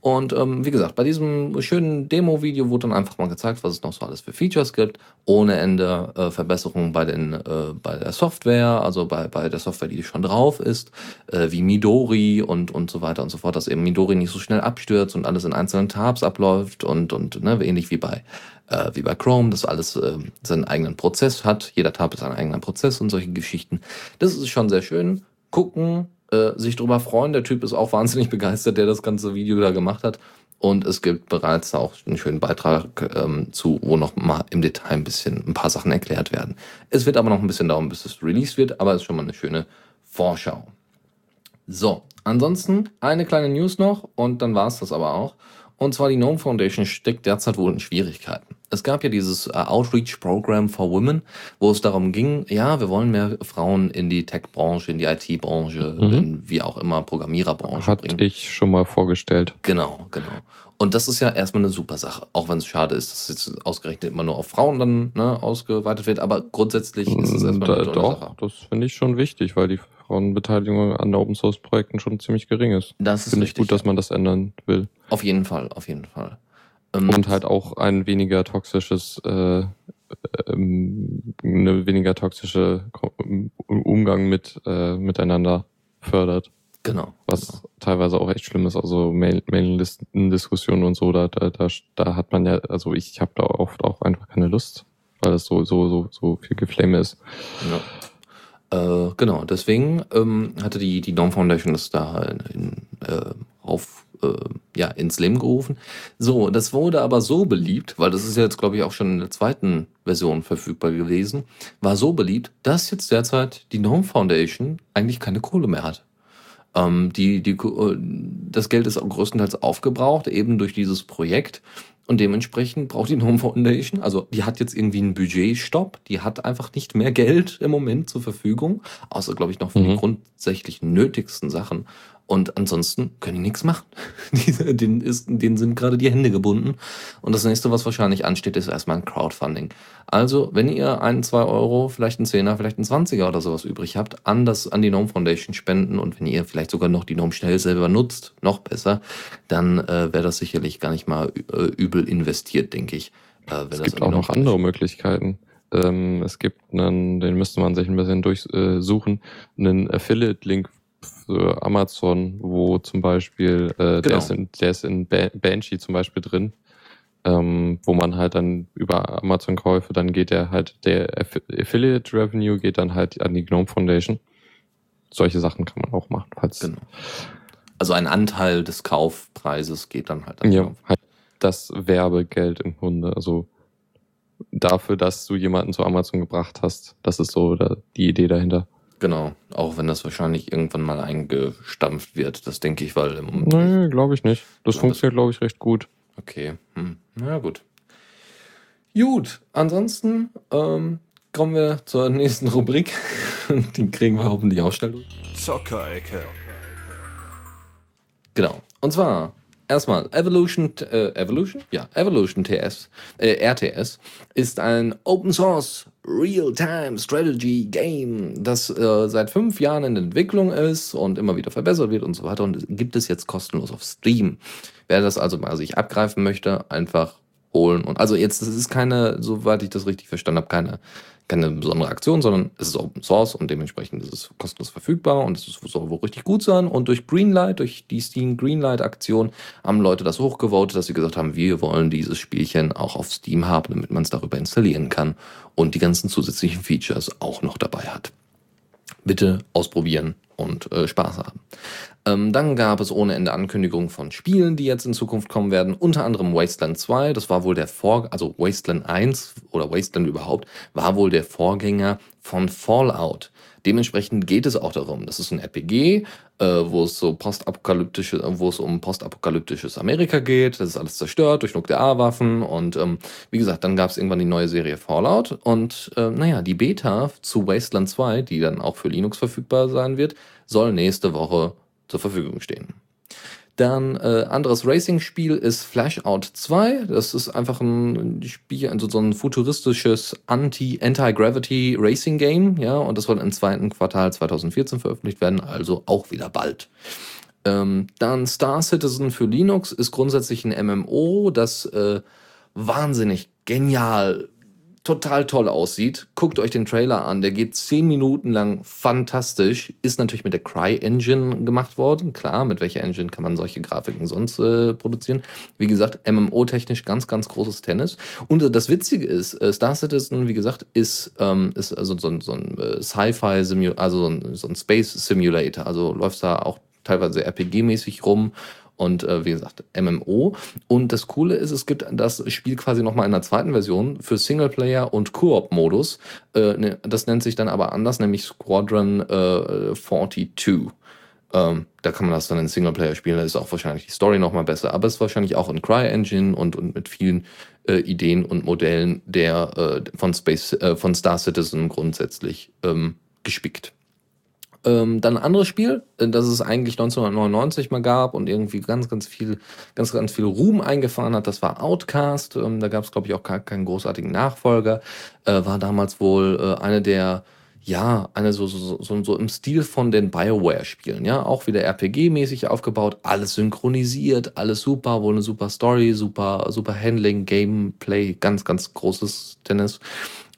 Und ähm, wie gesagt, bei diesem schönen Demo-Video wurde dann einfach mal gezeigt, was es noch so alles für Features gibt. Ohne Ende äh, Verbesserungen bei, den, äh, bei der Software, also bei, bei der Software, die schon drauf ist, äh, wie Midori und, und so weiter und so fort, dass eben Midori nicht so schnell abstürzt und alles in einzelnen Tabs abläuft und, und ne, ähnlich wie bei äh, wie bei Chrome, das alles äh, seinen eigenen Prozess hat. Jeder Tab ist ein eigener Prozess und solche Geschichten. Das ist schon sehr schön. Gucken, äh, sich drüber freuen. Der Typ ist auch wahnsinnig [LAUGHS] begeistert, der das ganze Video da gemacht hat. Und es gibt bereits auch einen schönen Beitrag ähm, zu, wo noch mal im Detail ein bisschen ein paar Sachen erklärt werden. Es wird aber noch ein bisschen dauern, bis es released wird, aber es ist schon mal eine schöne Vorschau. So, ansonsten eine kleine News noch und dann war es das aber auch. Und zwar die Gnome Foundation steckt derzeit wohl in Schwierigkeiten. Es gab ja dieses äh, Outreach Program for Women, wo es darum ging, ja, wir wollen mehr Frauen in die Tech-Branche, in die IT-Branche, mhm. in wie auch immer Programmiererbranche Hat bringen. ich schon mal vorgestellt. Genau, genau. Und das ist ja erstmal eine super Sache, auch wenn es schade ist, dass es jetzt ausgerechnet immer nur auf Frauen dann ne, ausgeweitet wird, aber grundsätzlich ist es erstmal eine da, tolle doch, Sache. Das finde ich schon wichtig, weil die Frauenbeteiligung an Open Source Projekten schon ziemlich gering ist. Das ist Finde ich gut, dass man das ändern will. Auf jeden Fall, auf jeden Fall. Ähm, und halt auch ein weniger toxisches, äh, ähm, eine weniger toxische Umgang mit äh, miteinander fördert. Genau. Was genau. teilweise auch echt schlimm ist. Also Mailinglisten-Diskussionen und so, da, da, da, da hat man ja, also ich habe da oft auch einfach keine Lust, weil es so, so, so, so viel Geflame ist. Ja. Äh, genau, deswegen ähm, hatte die, die Dawn Foundation das da in, in, äh, auf, äh, ja, ins Leben gerufen. So, das wurde aber so beliebt, weil das ist jetzt, glaube ich, auch schon in der zweiten Version verfügbar gewesen, war so beliebt, dass jetzt derzeit die Gnome Foundation eigentlich keine Kohle mehr hat. Ähm, die, die, äh, das Geld ist auch größtenteils aufgebraucht, eben durch dieses Projekt. Und dementsprechend braucht die Gnome Foundation, also die hat jetzt irgendwie einen Budgetstopp, die hat einfach nicht mehr Geld im Moment zur Verfügung, außer, glaube ich, noch für mhm. die grundsätzlich nötigsten Sachen. Und ansonsten können die nichts machen. [LAUGHS] denen, ist, denen sind gerade die Hände gebunden. Und das nächste, was wahrscheinlich ansteht, ist erstmal ein Crowdfunding. Also, wenn ihr ein, zwei Euro, vielleicht ein Zehner, vielleicht ein Zwanziger oder sowas übrig habt, an, das, an die Gnome Foundation spenden und wenn ihr vielleicht sogar noch die Gnome schnell selber nutzt, noch besser, dann äh, wäre das sicherlich gar nicht mal äh, übel investiert, denke ich. Äh, es gibt auch noch andere Möglichkeiten. Ähm, es gibt einen, den müsste man sich ein bisschen durchsuchen, einen Affiliate-Link Amazon, wo zum Beispiel, äh, genau. der, ist in, der ist in Banshee zum Beispiel drin, ähm, wo man halt dann über Amazon-Käufe, dann geht der halt, der Affiliate Revenue geht dann halt an die Gnome Foundation. Solche Sachen kann man auch machen. Falls genau. Also ein Anteil des Kaufpreises geht dann halt an Ja, halt das Werbegeld im Grunde, also dafür, dass du jemanden zu Amazon gebracht hast. Das ist so die Idee dahinter. Genau, auch wenn das wahrscheinlich irgendwann mal eingestampft wird, das denke ich, weil im Nee, glaube ich nicht. Das ja, funktioniert, glaube ich, recht gut. Okay, hm. na gut. Gut, ansonsten ähm, kommen wir zur nächsten Rubrik. [LAUGHS] Die kriegen wir hoffentlich auch schnell durch. Zockerecke. Genau, und zwar Erstmal, Evolution, äh, Evolution? Ja, Evolution TS, äh, RTS ist ein Open Source Real-Time Strategy Game, das äh, seit fünf Jahren in Entwicklung ist und immer wieder verbessert wird und so weiter und gibt es jetzt kostenlos auf Steam. Wer das also mal sich abgreifen möchte, einfach holen und also jetzt, das ist keine, soweit ich das richtig verstanden habe, keine keine besondere Aktion, sondern es ist Open Source und dementsprechend ist es kostenlos verfügbar und es soll wohl richtig gut sein. Und durch Greenlight, durch die Steam Greenlight Aktion, haben Leute das hochgevotet, dass sie gesagt haben, wir wollen dieses Spielchen auch auf Steam haben, damit man es darüber installieren kann und die ganzen zusätzlichen Features auch noch dabei hat. Bitte ausprobieren und äh, Spaß haben. Ähm, dann gab es ohne Ende Ankündigungen von Spielen, die jetzt in Zukunft kommen werden. Unter anderem Wasteland 2. Das war wohl der Vor, also Wasteland 1 oder Wasteland überhaupt, war wohl der Vorgänger von Fallout. Dementsprechend geht es auch darum. Das ist ein RPG, äh, wo es so postapokalyptische, wo es um postapokalyptisches Amerika geht. Das ist alles zerstört durch Nuklearwaffen. Und ähm, wie gesagt, dann gab es irgendwann die neue Serie Fallout. Und äh, naja, die Beta zu Wasteland 2, die dann auch für Linux verfügbar sein wird, soll nächste Woche zur Verfügung stehen. Dann äh, anderes Racing-Spiel ist Flashout 2. Das ist einfach ein Spiel, also so ein futuristisches Anti-Anti-Gravity Racing Game, ja, und das soll im zweiten Quartal 2014 veröffentlicht werden, also auch wieder bald. Ähm, dann Star Citizen für Linux ist grundsätzlich ein MMO, das äh, wahnsinnig genial total toll aussieht. Guckt euch den Trailer an, der geht zehn Minuten lang fantastisch. Ist natürlich mit der Cry Engine gemacht worden. Klar, mit welcher Engine kann man solche Grafiken sonst äh, produzieren? Wie gesagt, MMO-technisch ganz, ganz großes Tennis. Und äh, das Witzige ist, äh, Star Citizen, wie gesagt, ist, ähm, ist also so, so ein äh, Sci-Fi, also so ein, so ein Space Simulator. Also läuft da auch teilweise RPG-mäßig rum und äh, wie gesagt MMO. Und das Coole ist, es gibt das Spiel quasi nochmal in der zweiten Version für Singleplayer und Koop-Modus. Äh, ne, das nennt sich dann aber anders, nämlich Squadron äh, 42. Ähm, da kann man das dann in Singleplayer spielen, da ist auch wahrscheinlich die Story nochmal besser, aber es ist wahrscheinlich auch in CryEngine und, und mit vielen äh, Ideen und Modellen der äh, von Space, äh, von Star Citizen grundsätzlich ähm, gespickt. Ähm, dann ein anderes Spiel, äh, das es eigentlich 1999 mal gab und irgendwie ganz, ganz viel, ganz, ganz viel Ruhm eingefahren hat, das war Outcast. Ähm, da gab es, glaube ich, auch gar keinen großartigen Nachfolger. Äh, war damals wohl äh, eine der ja, eine so, so, so, so im Stil von den Bioware-Spielen, ja, auch wieder RPG-mäßig aufgebaut, alles synchronisiert, alles super, wohl eine super Story, super, super Handling, Gameplay, ganz, ganz großes Tennis.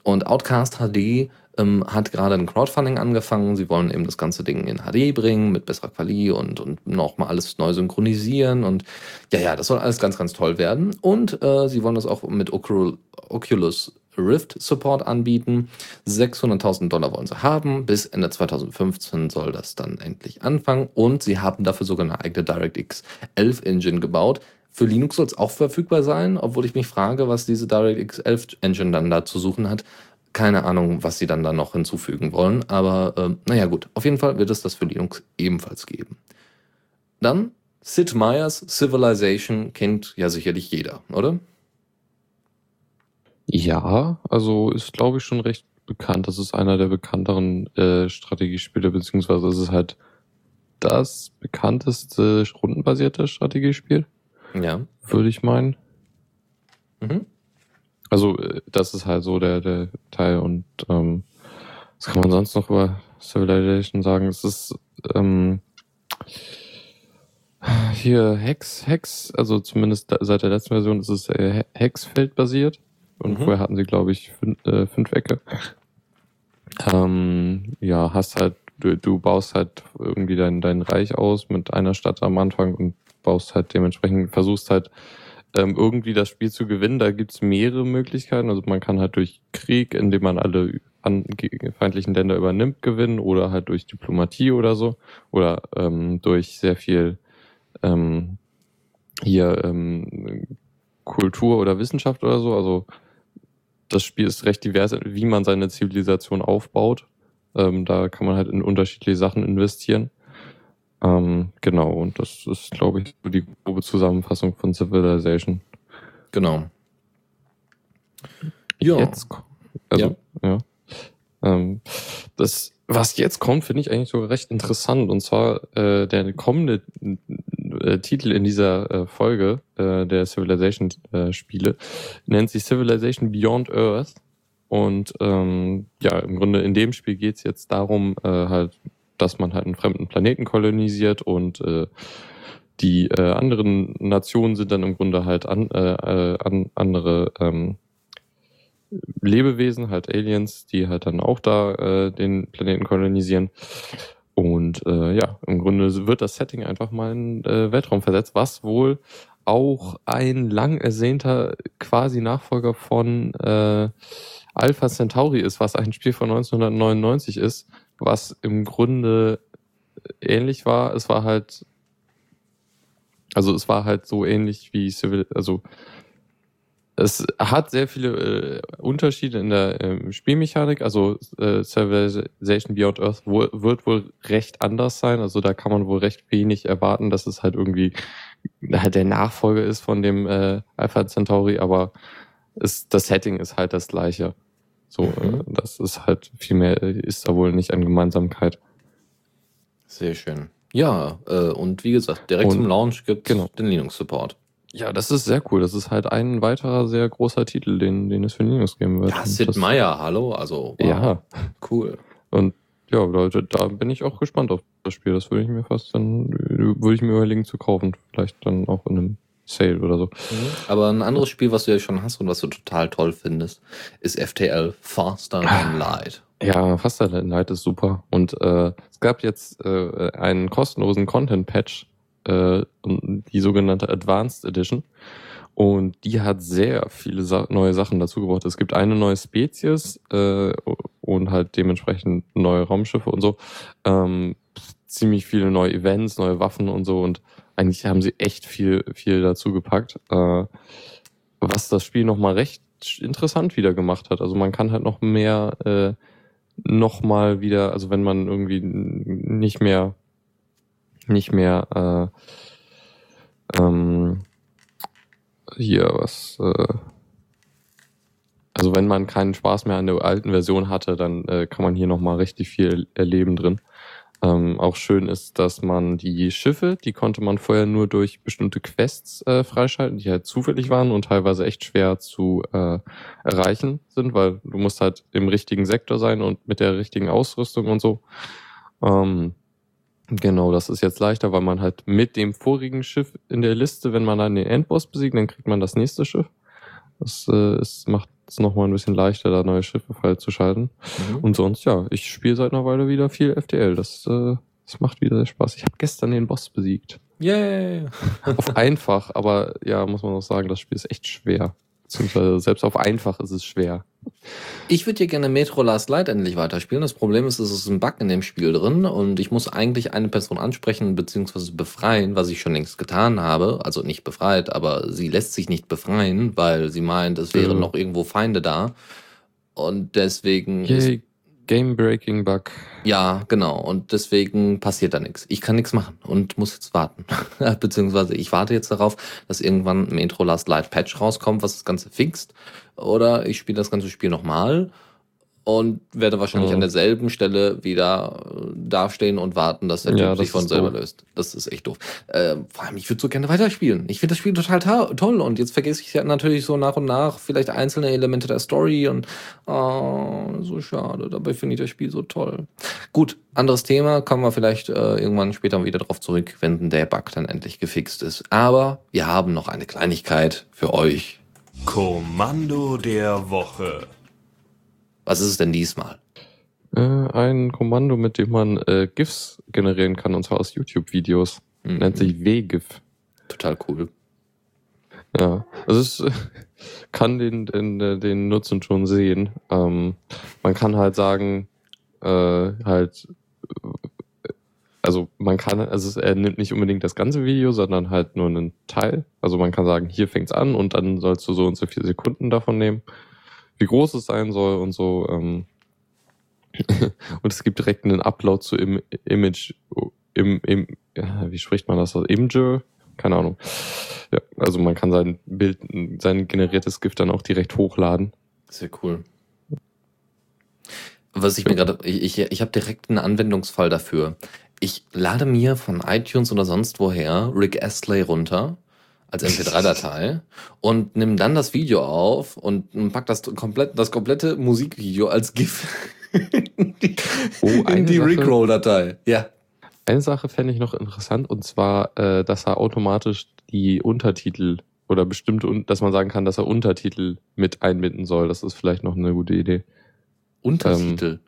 Und Outcast HD ähm, hat gerade ein Crowdfunding angefangen. Sie wollen eben das ganze Ding in HD bringen mit besserer Quali und, und nochmal alles neu synchronisieren. Und ja, ja, das soll alles ganz, ganz toll werden. Und äh, sie wollen das auch mit Oculus Rift Support anbieten. 600.000 Dollar wollen sie haben. Bis Ende 2015 soll das dann endlich anfangen. Und sie haben dafür sogar eine eigene DirectX 11 Engine gebaut. Für Linux soll es auch verfügbar sein, obwohl ich mich frage, was diese DirectX 11 Engine dann da zu suchen hat. Keine Ahnung, was sie dann da noch hinzufügen wollen, aber äh, naja gut, auf jeden Fall wird es das für Linux ebenfalls geben. Dann Sid Meier's Civilization kennt ja sicherlich jeder, oder? Ja, also ist glaube ich schon recht bekannt. Das ist einer der bekannteren äh, Strategiespiele, beziehungsweise ist es halt das bekannteste rundenbasierte Strategiespiel. Ja. Würde ich meinen. Mhm. Also, äh, das ist halt so der, der Teil und ähm, was kann man sonst noch über Civilization sagen? Es ist ähm, hier Hex, Hex, also zumindest seit der letzten Version ist es äh, Hexfeld basiert. Und mhm. vorher hatten sie, glaube ich, fünf, äh, fünf Ecke. Ähm, ja, hast halt, du, du baust halt irgendwie dein, dein Reich aus mit einer Stadt am Anfang und baust halt dementsprechend, versuchst halt ähm, irgendwie das Spiel zu gewinnen. Da gibt's mehrere Möglichkeiten. Also man kann halt durch Krieg, indem man alle feindlichen Länder übernimmt, gewinnen oder halt durch Diplomatie oder so. Oder ähm, durch sehr viel ähm, hier ähm, Kultur oder Wissenschaft oder so. Also das Spiel ist recht divers, wie man seine Zivilisation aufbaut. Ähm, da kann man halt in unterschiedliche Sachen investieren. Ähm, genau, und das ist, glaube ich, so die grobe Zusammenfassung von Civilization. Genau. Ja. Jetzt, also, ja. ja. Ähm, das, was jetzt kommt, finde ich eigentlich sogar recht interessant. Und zwar äh, der kommende äh, Titel in dieser äh, Folge äh, der Civilization-Spiele nennt sich Civilization Beyond Earth. Und ähm, ja, im Grunde in dem Spiel geht es jetzt darum, äh, halt dass man halt einen fremden Planeten kolonisiert und äh, die äh, anderen Nationen sind dann im Grunde halt an, äh, äh an, andere ähm, Lebewesen, halt Aliens, die halt dann auch da äh, den Planeten kolonisieren. Und äh, ja, im Grunde wird das Setting einfach mal in äh, Weltraum versetzt, was wohl auch ein lang ersehnter quasi Nachfolger von äh, Alpha Centauri ist, was ein Spiel von 1999 ist, was im Grunde ähnlich war. Es war halt, also es war halt so ähnlich wie Civil, also es hat sehr viele äh, Unterschiede in der äh, Spielmechanik. Also äh, Civilization Beyond Earth wo, wird wohl recht anders sein. Also da kann man wohl recht wenig erwarten, dass es halt irgendwie halt der Nachfolger ist von dem äh, Alpha Centauri, aber es, das Setting ist halt das gleiche. So, äh, mhm. das ist halt viel mehr, ist da wohl nicht an Gemeinsamkeit. Sehr schön. Ja, äh, und wie gesagt, direkt und, zum Launch gibt genau. den Linux-Support. Ja, das ist sehr cool. Das ist halt ein weiterer sehr großer Titel, den, den es für Linux geben wird. Ja, Sid Meier, hallo, also wow. ja, cool. Und ja, Leute, da bin ich auch gespannt auf das Spiel. Das würde ich mir fast dann, würde ich mir überlegen zu kaufen. Vielleicht dann auch in einem Sale oder so. Mhm. Aber ein anderes Spiel, was du ja schon hast und was du total toll findest, ist FTL Faster Than Light. Ja, Faster Than Light ist super. Und äh, es gab jetzt äh, einen kostenlosen Content-Patch, äh, die sogenannte Advanced Edition. Und die hat sehr viele Sa neue Sachen dazu gebracht. Es gibt eine neue Spezies äh, und halt dementsprechend neue Raumschiffe und so. Ähm, ziemlich viele neue Events, neue Waffen und so. Und eigentlich haben sie echt viel, viel dazu gepackt. Äh, was das Spiel nochmal recht interessant wieder gemacht hat. Also man kann halt noch mehr, äh, noch mal wieder, also wenn man irgendwie nicht mehr, nicht mehr, äh, ähm, hier was, äh, also wenn man keinen Spaß mehr an der alten Version hatte, dann äh, kann man hier nochmal richtig viel erleben drin. Ähm, auch schön ist, dass man die Schiffe, die konnte man vorher nur durch bestimmte Quests äh, freischalten, die halt zufällig waren und teilweise echt schwer zu äh, erreichen sind, weil du musst halt im richtigen Sektor sein und mit der richtigen Ausrüstung und so. Ähm, genau, das ist jetzt leichter, weil man halt mit dem vorigen Schiff in der Liste, wenn man dann den Endboss besiegt, dann kriegt man das nächste Schiff. Das äh, ist, macht es nochmal ein bisschen leichter, da neue Schiffe freizuschalten. Mhm. Und sonst, ja, ich spiele seit einer Weile wieder viel FTL. Das, äh, das macht wieder sehr Spaß. Ich habe gestern den Boss besiegt. Yay! [LAUGHS] auf einfach, aber ja, muss man auch sagen, das Spiel ist echt schwer. Beziehungsweise selbst auf einfach ist es schwer. Ich würde hier gerne Metro Last Light endlich weiterspielen. Das Problem ist, es ist ein Bug in dem Spiel drin und ich muss eigentlich eine Person ansprechen bzw. befreien, was ich schon längst getan habe. Also nicht befreit, aber sie lässt sich nicht befreien, weil sie meint, es wären noch irgendwo Feinde da. Und deswegen Yay, Game-Breaking Bug. Ja, genau. Und deswegen passiert da nichts. Ich kann nichts machen und muss jetzt warten. [LAUGHS] Beziehungsweise ich warte jetzt darauf, dass irgendwann ein Intro Last Light Patch rauskommt, was das Ganze fixt. Oder ich spiele das ganze Spiel nochmal und werde wahrscheinlich mhm. an derselben Stelle wieder äh, dastehen und warten, dass der Typ ja, sich von selber doof. löst. Das ist echt doof. Äh, vor allem, ich würde so gerne weiterspielen. Ich finde das Spiel total toll und jetzt vergesse ich ja natürlich so nach und nach vielleicht einzelne Elemente der Story und oh, so schade. Dabei finde ich das Spiel so toll. Gut, anderes Thema, kommen wir vielleicht äh, irgendwann später wieder drauf zurück, wenn der Bug dann endlich gefixt ist. Aber wir haben noch eine Kleinigkeit für euch. Kommando der Woche. Was ist es denn diesmal? Äh, ein Kommando, mit dem man äh, GIFs generieren kann, und zwar aus YouTube-Videos. Mhm. Nennt sich WGIF. Total cool. Ja, also es [LAUGHS] kann den, den, den Nutzen schon sehen. Ähm, man kann halt sagen, äh, halt, also man kann, also er nimmt nicht unbedingt das ganze Video, sondern halt nur einen Teil. Also man kann sagen, hier fängt's an und dann sollst du so und so viele Sekunden davon nehmen wie groß es sein soll und so. Ähm. [LAUGHS] und es gibt direkt einen Upload zu Im Image, im, im, ja, wie spricht man das? Imager? Keine Ahnung. Ja, also man kann sein Bild, sein generiertes GIF dann auch direkt hochladen. Sehr cool. Was ich mir gerade, ich, ich, ich habe direkt einen Anwendungsfall dafür. Ich lade mir von iTunes oder sonst woher Rick Astley runter als MP3-Datei und nimm dann das Video auf und pack das komplett, das komplette Musikvideo als GIF in [LAUGHS] die, oh, in die Rickroll-Datei. Ja. Eine Sache fände ich noch interessant und zwar, äh, dass er automatisch die Untertitel oder bestimmte, dass man sagen kann, dass er Untertitel mit einbinden soll. Das ist vielleicht noch eine gute Idee. Untertitel.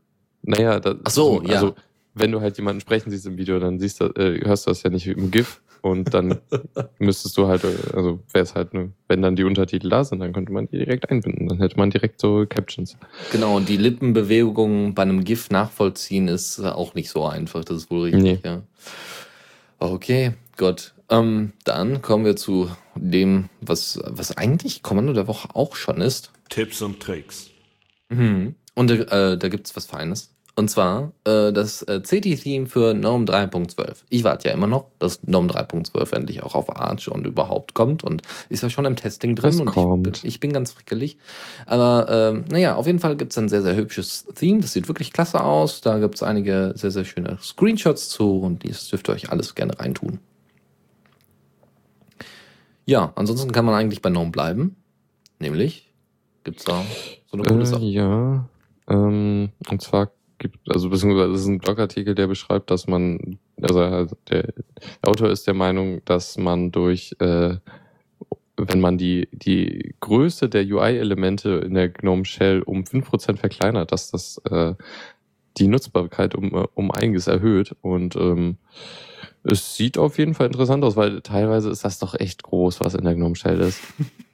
Naja, das, Ach so, ja. also wenn du halt jemanden sprechen siehst im Video, dann siehst du, äh, hörst du das ja nicht im GIF und dann [LAUGHS] müsstest du halt, äh, also wäre es halt, ne, wenn dann die Untertitel da sind, dann könnte man die direkt einbinden. Dann hätte man direkt so Captions. Genau, und die Lippenbewegung bei einem GIF nachvollziehen ist äh, auch nicht so einfach. Das ist wohl richtig, Nee. ja. Okay, gut. Ähm, dann kommen wir zu dem, was, was eigentlich Kommando der Woche auch schon ist. Tipps und Tricks. Mhm. Und äh, da gibt's was Feines. Und zwar äh, das äh, CT-Theme für GNOME 3.12. Ich warte ja immer noch, dass GNOME 3.12 endlich auch auf Arch und überhaupt kommt und ist ja schon im Testing drin Es und ich kommt. bin, ich bin ganz frickelig. Aber ähm, naja, auf jeden Fall gibt's ein sehr, sehr hübsches Theme. Das sieht wirklich klasse aus. Da gibt's einige sehr, sehr schöne Screenshots zu und dies dürft ihr euch alles gerne reintun. Ja, ansonsten kann man eigentlich bei GNOME bleiben. Nämlich gibt's da so eine coole Äh, Sache. ja, ähm, und zwar gibt, also beziehungsweise es ist ein Blogartikel, der beschreibt, dass man, also der Autor ist der Meinung, dass man durch, äh, wenn man die, die Größe der UI-Elemente in der GNOME Shell um 5% verkleinert, dass das äh, die Nutzbarkeit um, äh, um einiges erhöht. Und ähm, es sieht auf jeden Fall interessant aus, weil teilweise ist das doch echt groß, was in der GNOME Shell ist.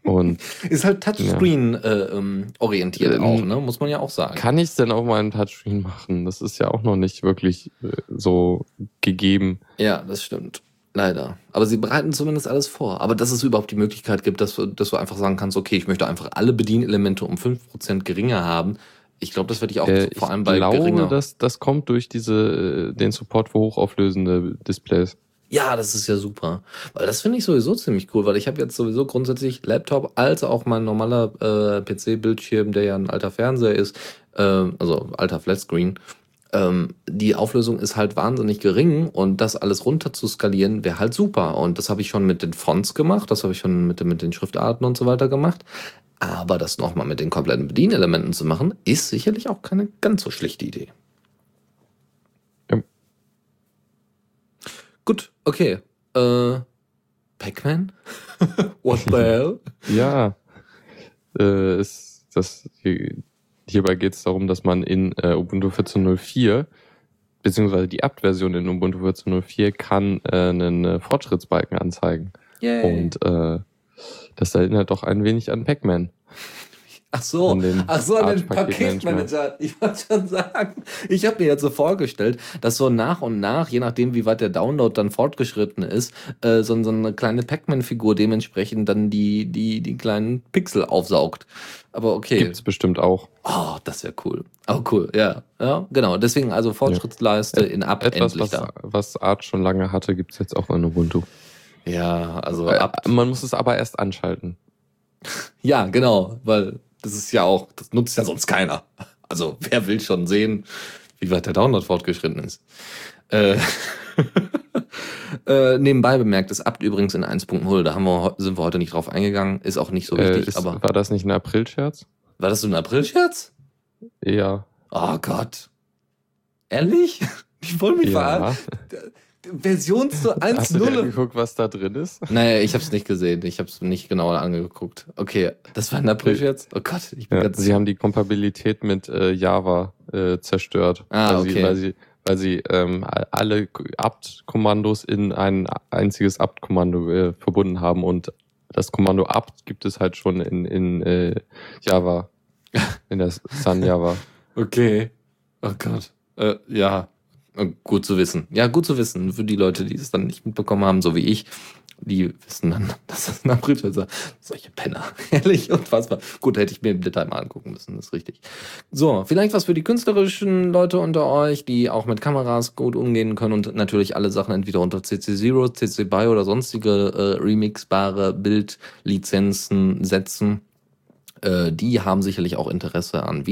Und [LAUGHS] Ist halt Touchscreen äh, ähm, orientiert Ähm, auch, ne? Muss man ja auch sagen. Kann ich es denn auf meinem Touchscreen machen? Das ist ja auch noch nicht wirklich äh, so gegeben. Ja, das stimmt. Leider. Aber sie bereiten zumindest alles vor. Aber dass es überhaupt die Möglichkeit gibt, dass, dass du einfach sagen kannst, okay, ich möchte einfach alle Bedienelemente um 5% geringer haben. Ich glaube, das werde ich auch Äh, vor allem bei glaube, geringer. dass das kommt durch diese äh, den Support für hochauflösende Displays. Ja, das ist ja super. Weil das finde ich sowieso ziemlich cool, weil ich habe jetzt sowieso grundsätzlich Laptop als auch mein normaler äh, PC-Bildschirm, der ja ein alter Fernseher ist, ähm, also alter Flatscreen. Ähm, die Auflösung ist halt wahnsinnig gering und das alles runter zu skalieren wäre halt super. Und das habe ich schon mit den Fonts gemacht, das habe ich schon mit, den- mit den Schriftarten und so weiter gemacht. Aber das nochmal mit den kompletten Bedienelementen zu machen, ist sicherlich auch keine ganz so schlechte Idee. Ja. Gut, okay. Äh, Pac-Man? [LAUGHS] What the hell? Ja, äh, ist das hierbei geht es darum, dass man in äh, Ubuntu 14.04 beziehungsweise die Apt-Version in Ubuntu 14.04 kann äh, einen äh, Fortschrittsbalken anzeigen. Yay. Und äh, das erinnert doch ein wenig an Pac-Man. Ach so, an den ach so, an den. Paketmanager. [LAUGHS] Ich wollte schon sagen, ich habe mir jetzt so vorgestellt, dass so nach und nach, je nachdem wie weit der Download dann fortgeschritten ist, äh, so, so eine kleine Pac-Man-Figur dementsprechend dann die, die, die kleinen Pixel aufsaugt. Aber okay. Gibt's bestimmt auch. Oh, das wäre cool. Oh, cool, ja. Ja, genau. Deswegen also Fortschrittsleiste in Ab Etwas, endlich was, da. was Art schon lange hatte, gibt's jetzt auch in Ubuntu. Ja, also Äh, ab. Man muss es aber erst anschalten. Ja, genau, weil das ist ja auch, das nutzt ja sonst keiner. Also wer will schon sehen, wie weit der Download fortgeschritten ist. Äh, [LAUGHS] äh, nebenbei bemerkt, ist Abt übrigens in 1.0, da haben wir, sind wir heute nicht drauf eingegangen, ist auch nicht so Äh, wichtig, ist, aber war das nicht ein April-Scherz? war das so ein April-Scherz? Ja. Oh Gott. Ehrlich? [LAUGHS] Die wollen mich verarschen. [LAUGHS] Version zu Hast du dir 1.0. angeguckt, was da drin ist? Naja, ich habe es nicht gesehen. Ich habe es nicht genauer angeguckt. Okay, das war ein April-Scherz? Oh Gott, ich bin Ja, ganz... sie haben die Kompatibilität mit äh, Java äh, zerstört. Ah, weil okay. Sie, weil sie, weil sie ähm, alle apt-Kommandos in ein einziges apt-Kommando äh, verbunden haben und das Kommando apt gibt es halt schon in, in äh, Java, [LAUGHS] in der Sun Java. Okay. Oh Gott. Äh, ja. Äh, Gut zu wissen. Ja, gut zu wissen. Für die Leute, die es dann nicht mitbekommen haben, so wie ich, die wissen dann, [LAUGHS] dass das ein April ist. Solche Penner. [LAUGHS] Ehrlich, unfassbar. Gut, hätte ich mir im Detail mal angucken müssen, das ist richtig. So, vielleicht was für die künstlerischen Leute unter euch, die auch mit Kameras gut umgehen können und natürlich alle Sachen entweder unter CC Zero, CC BY oder sonstige äh, remixbare Bildlizenzen setzen. Äh, die haben sicherlich auch Interesse an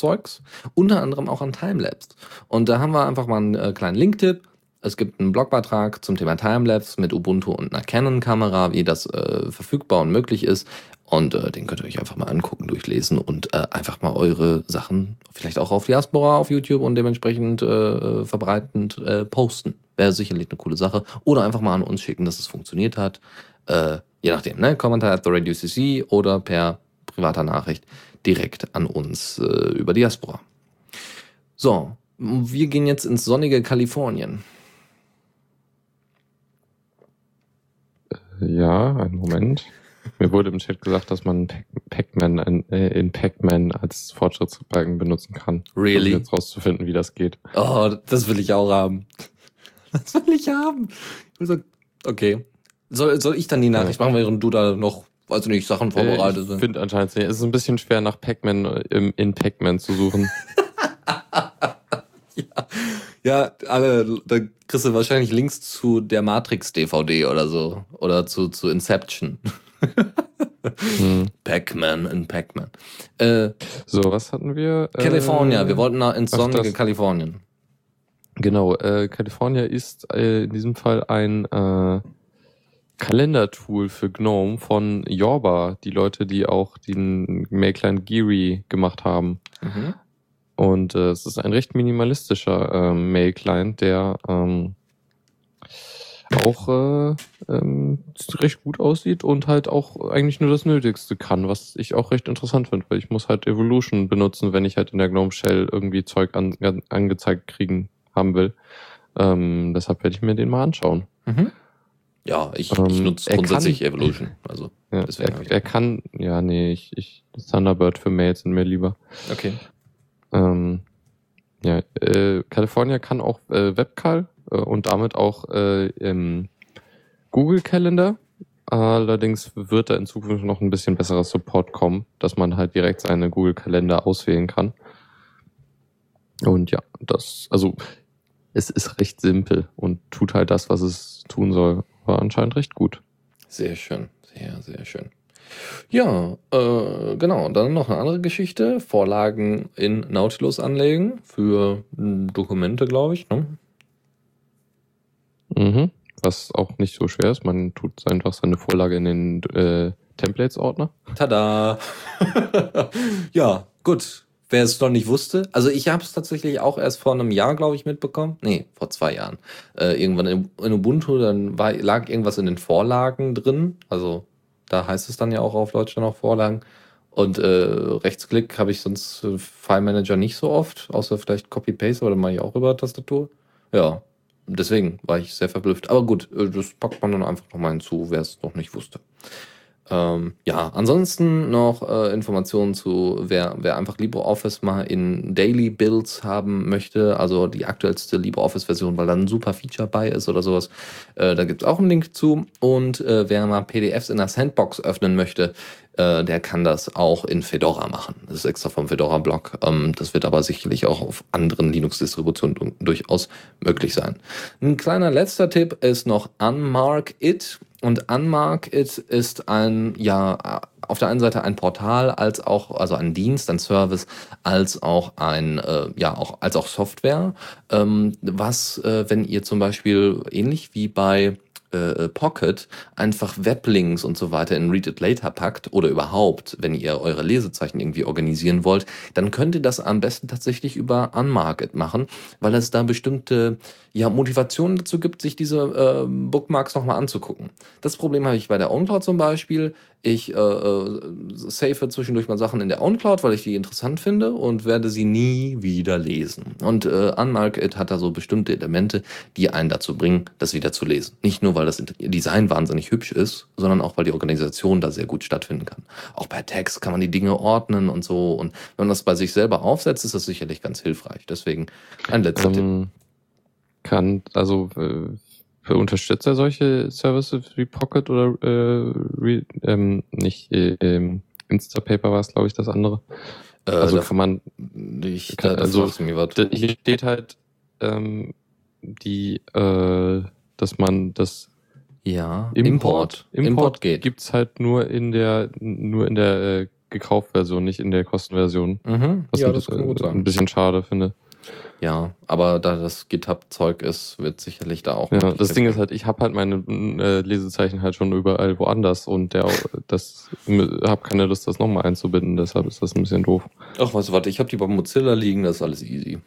Videozeugs, unter anderem auch an Timelapse. Und da haben wir einfach mal einen äh, kleinen Linktipp. Es gibt einen Blogbeitrag zum Thema Timelapse mit Ubuntu und einer Canon-Kamera, wie das äh, verfügbar und möglich ist. Und äh, den könnt ihr euch einfach mal angucken, durchlesen und äh, einfach mal eure Sachen vielleicht auch auf Diaspora auf YouTube und dementsprechend äh, verbreitend äh, posten. Wäre sicherlich eine coole Sache. Oder einfach mal an uns schicken, dass es funktioniert hat. Äh, Je nachdem, ne? Kommentar at the Radio CC oder per privater Nachricht direkt an uns äh, über Diaspora. So, wir gehen jetzt ins sonnige Kalifornien. Ja, einen Moment. Mir wurde im Chat gesagt, dass man Pac- Pac-Man in, äh, in Pac-Man als Fortschrittsbalken benutzen kann. Really? Um jetzt rauszufinden, wie das geht. Oh, das will ich auch haben. [LAUGHS] Das will ich haben. Okay. Soll, soll ich dann die Nachricht machen, während du da noch, weiß ich nicht, Sachen vorbereitet Äh, ich sind? finde anscheinend nicht. Es ist ein bisschen schwer, nach Pac-Man äh, in Pac-Man zu suchen. [LAUGHS] Ja, alle, da kriegst du wahrscheinlich Links zu der Matrix-DVD oder so. Oder zu, zu Inception. [LAUGHS] hm. Pac-Man in Pac-Man. Äh, So, was hatten wir? California, Äh, wir wollten nach ins sonnige. Kalifornien. Genau, äh, California ist äh, in diesem Fall ein äh, Kalendertool für GNOME von Yorba, die Leute, die auch den Mailclient Geary gemacht haben. Mhm. Und äh, es ist ein recht minimalistischer ähm, Mail-Client, der ähm, auch äh, ähm, recht gut aussieht und halt auch eigentlich nur das Nötigste kann, was ich auch recht interessant finde, weil ich muss halt Evolution benutzen, wenn ich halt in der GNOME Shell irgendwie Zeug an, an, angezeigt kriegen haben will. Ähm, deshalb werde ich mir den mal anschauen. Mhm. Ja, ich, ich Ähm, nutze er grundsätzlich kann- Evolution. [LAUGHS] Also, Ja, Deswegen ich- er, er kann, ja, nee, ich, ich Thunderbird für Mails sind mir lieber. okay. Ähm, ja, äh, California kann auch äh, Webcall äh, und damit auch äh, im Google Calendar. Allerdings wird da in Zukunft noch ein bisschen besserer Support kommen, dass man halt direkt seine Google Kalender auswählen kann. Und ja, das, also es ist recht simpel und tut halt das, was es tun soll. War anscheinend recht gut. Sehr schön. Sehr, sehr schön. Ja, äh, genau. Dann noch eine andere Geschichte. Vorlagen in Nautilus anlegen für mh, Dokumente, glaube ich. Ne? Mhm. Was auch nicht so schwer ist. Man tut einfach seine Vorlage in den äh, Templates-Ordner. Tada! [LAUGHS] ja, gut. Wer es noch nicht wusste, also ich habe es tatsächlich auch erst vor einem Jahr, glaube ich, mitbekommen. Nee, vor zwei Jahren. Äh, irgendwann in, Ubuntu, dann war, lag irgendwas in den Vorlagen drin. Also da heißt es dann ja auch auf Deutsch dann auch Vorlagen. Und äh, Rechtsklick habe ich sonst äh, File Manager nicht so oft, außer vielleicht Copy-Paste, aber dann mache ich auch über Tastatur. Ja, deswegen war ich sehr verblüfft. Aber gut, äh, das packt man dann einfach nochmal hinzu, wer es noch nicht wusste. Ähm, ja, ansonsten noch äh, Informationen zu, wer, wer einfach LibreOffice mal in Daily Builds haben möchte, also die aktuellste LibreOffice-Version, weil da ein super Feature bei ist oder sowas. Äh, da gibt es auch einen Link zu. Und äh, wer mal PDFs in der Sandbox öffnen möchte, äh, der kann das auch in Fedora machen. Das ist extra vom Fedora-Blog. Ähm, das wird aber sicherlich auch auf anderen Linux-Distributionen du- durchaus möglich sein. Ein kleiner letzter Tipp ist noch Unmark It. Und Unmark It ist ein, ja, auf der einen Seite ein Portal, als auch, also ein Dienst, ein Service, als auch ein, äh, ja, auch, als auch Software, ähm, was, äh, wenn ihr zum Beispiel ähnlich wie bei äh, Pocket einfach Weblinks und so weiter in Read It Later packt oder überhaupt, wenn ihr eure Lesezeichen irgendwie organisieren wollt, dann könnt ihr das am besten tatsächlich über Unmarket machen, weil es da bestimmte ja, Motivationen dazu gibt, sich diese äh, Bookmarks nochmal anzugucken. Das Problem habe ich bei der OwnCloud zum Beispiel. Ich äh, äh, safe zwischendurch mal Sachen in der OwnCloud, weil ich die interessant finde und werde sie nie wieder lesen. Und äh, Unmarket hat da so bestimmte Elemente, die einen dazu bringen, das wieder zu lesen. Nicht nur, weil das Design wahnsinnig hübsch ist, sondern auch, weil die Organisation da sehr gut stattfinden kann. Auch per Text kann man die Dinge ordnen und so. Und wenn man das bei sich selber aufsetzt, ist das sicherlich ganz hilfreich. Deswegen ein letzter Tipp. Ähm, kann, also äh, für Unterstützer solche Services wie Pocket oder äh, re, ähm, nicht äh, ähm, Instapaper war es, glaube ich, das andere. Äh, Also da, kann man, ich, kann- da, also- mir was. da- hier steht halt ähm, die, äh, dass man das Ja, Import, Import geht. gibt's halt nur in der nur in der äh, Gekaufversion, nicht in der Kostenversion. Mhm. Was Ja, ein, das kann gut äh, ein sein. bisschen schade finde. Ja, aber da das GitHub-Zeug ist, wird sicherlich da auch. Ja, das Ding ist halt, ich habe halt meine äh, Lesezeichen halt schon überall woanders und der das habe keine Lust, das nochmal einzubinden, deshalb ist das ein bisschen doof. Ach, weißt du, warte, ich habe die bei Mozilla liegen, das ist alles easy.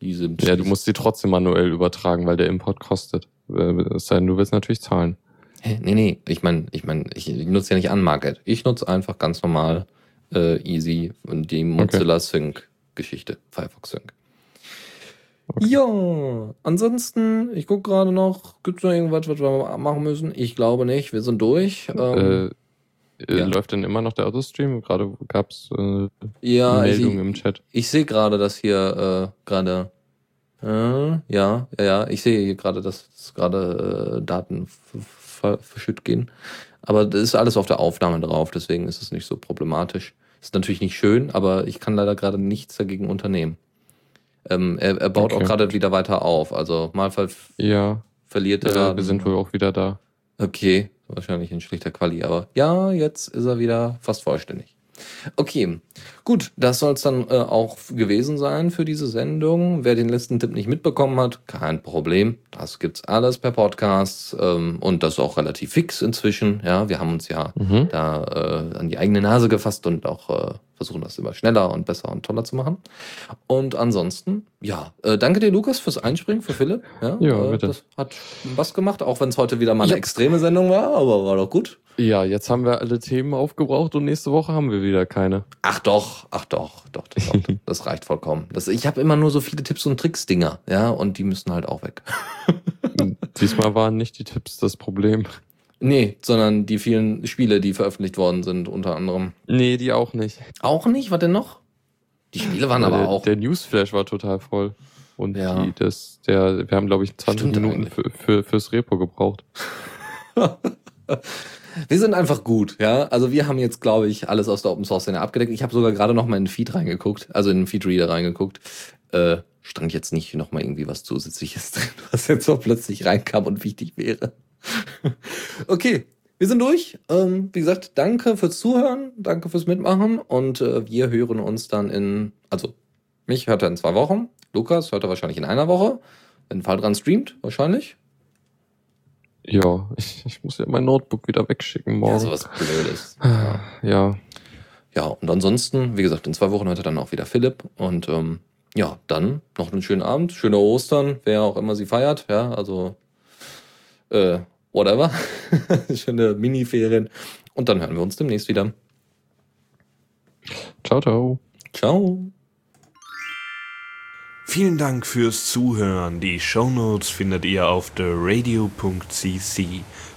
Die sind. Ja, du musst die trotzdem manuell übertragen, weil der Import kostet. Äh, Es sei denn, du willst natürlich zahlen. Hä? Nee, nee, ich meine, ich meine, ich nutze ja nicht Unmarket. Ich nutze einfach ganz normal äh, easy und die Mozilla Sync Geschichte, Firefox Sync. Okay. Ja, ansonsten, ich gucke gerade noch, gibt es noch irgendwas, was wir machen müssen? Ich glaube nicht, wir sind durch. Ähm, Äh, äh, ja. Läuft denn immer noch der Autostream? Gerade gab es äh, ja, eine ich, Meldung im Chat. ich sehe gerade, dass hier äh, gerade, äh, ja, ja, ja, ich sehe hier gerade, dass gerade äh, Daten verschütt gehen. Aber das ist alles auf der Aufnahme drauf, deswegen ist es nicht so problematisch. Ist natürlich nicht schön, aber ich kann leider gerade nichts dagegen unternehmen. Ähm, er, er baut Okay. auch gerade wieder weiter auf. Also mal ver Ja, verliert er. äh, wir sind wohl auch wieder da. Okay, wahrscheinlich in schlechter Quali, aber ja, jetzt ist er wieder fast vollständig. Okay, gut, das soll es dann äh, auch gewesen sein für diese Sendung. Wer den letzten Tipp nicht mitbekommen hat, kein Problem. Das gibt's alles per Podcast ähm, und das auch relativ fix inzwischen. Ja, wir haben uns ja Mhm. da äh, an die eigene Nase gefasst und auch äh, versuchen, das immer schneller und besser und toller zu machen. Und ansonsten, ja, äh, danke dir, Lukas, fürs Einspringen, für Philipp. Ja, Ja, äh, bitte. Das hat Spaß gemacht, auch wenn es heute wieder mal eine Ja. extreme Sendung war, aber war doch gut. Ja, jetzt haben wir alle Themen aufgebraucht und nächste Woche haben wir wieder keine. Ach doch, ach doch, doch, doch, [LAUGHS] doch. das reicht vollkommen. Das, ich habe immer nur so viele Tipps und Tricks-Dinger, ja, und die müssen halt auch weg. [LAUGHS] Diesmal waren nicht die Tipps das Problem. Nee, sondern die vielen Spiele, die veröffentlicht worden sind, unter anderem. Nee, die auch nicht. Auch nicht? Was denn noch? Die Spiele waren aber der, auch. Der Newsflash war total voll. Und Ja. die, das, der, wir haben, glaube ich, 20 Stimmt Minuten für, für, fürs Repo gebraucht. [LAUGHS] Wir sind einfach gut, ja. Also wir haben jetzt, glaube ich, alles aus der Open Source Szene abgedeckt. Ich habe sogar gerade noch mal in den Feed reingeguckt, also in den Feedreader reingeguckt. Äh, stand jetzt nicht noch mal irgendwie was Zusätzliches [LAUGHS] drin, was jetzt so plötzlich reinkam und wichtig wäre. [LAUGHS] okay, wir sind durch. Ähm, wie gesagt, danke fürs Zuhören, danke fürs Mitmachen und äh, wir hören uns dann in, also mich hört er in zwei Wochen, Lukas hört er wahrscheinlich in einer Woche, wenn Fall dran streamt, wahrscheinlich. Ja, ich, ich muss ja mein Notebook wieder wegschicken Ja, morgen. sowas Blödes. Ah, [SIGHS] ja, Ja, und ansonsten, wie gesagt, in zwei Wochen hört er dann auch wieder Philipp. Und ähm, ja, dann noch einen schönen Abend, schöne Ostern, wer auch immer sie feiert. Ja, also äh, whatever. [LAUGHS] Schöne Mini-Ferien. Und dann hören wir uns demnächst wieder. ciao, ciao. Ciao. Vielen Dank fürs Zuhören. Die Shownotes findet ihr auf theradio.cc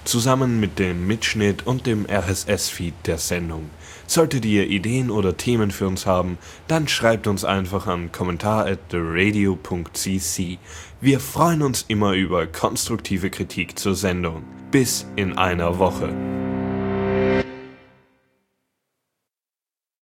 zusammen mit dem Mitschnitt und dem RSS-Feed der Sendung. Solltet ihr Ideen oder Themen für uns haben, dann schreibt uns einfach an kommentar at theradio.cc. Wir freuen uns immer über konstruktive Kritik zur Sendung. Bis in einer Woche.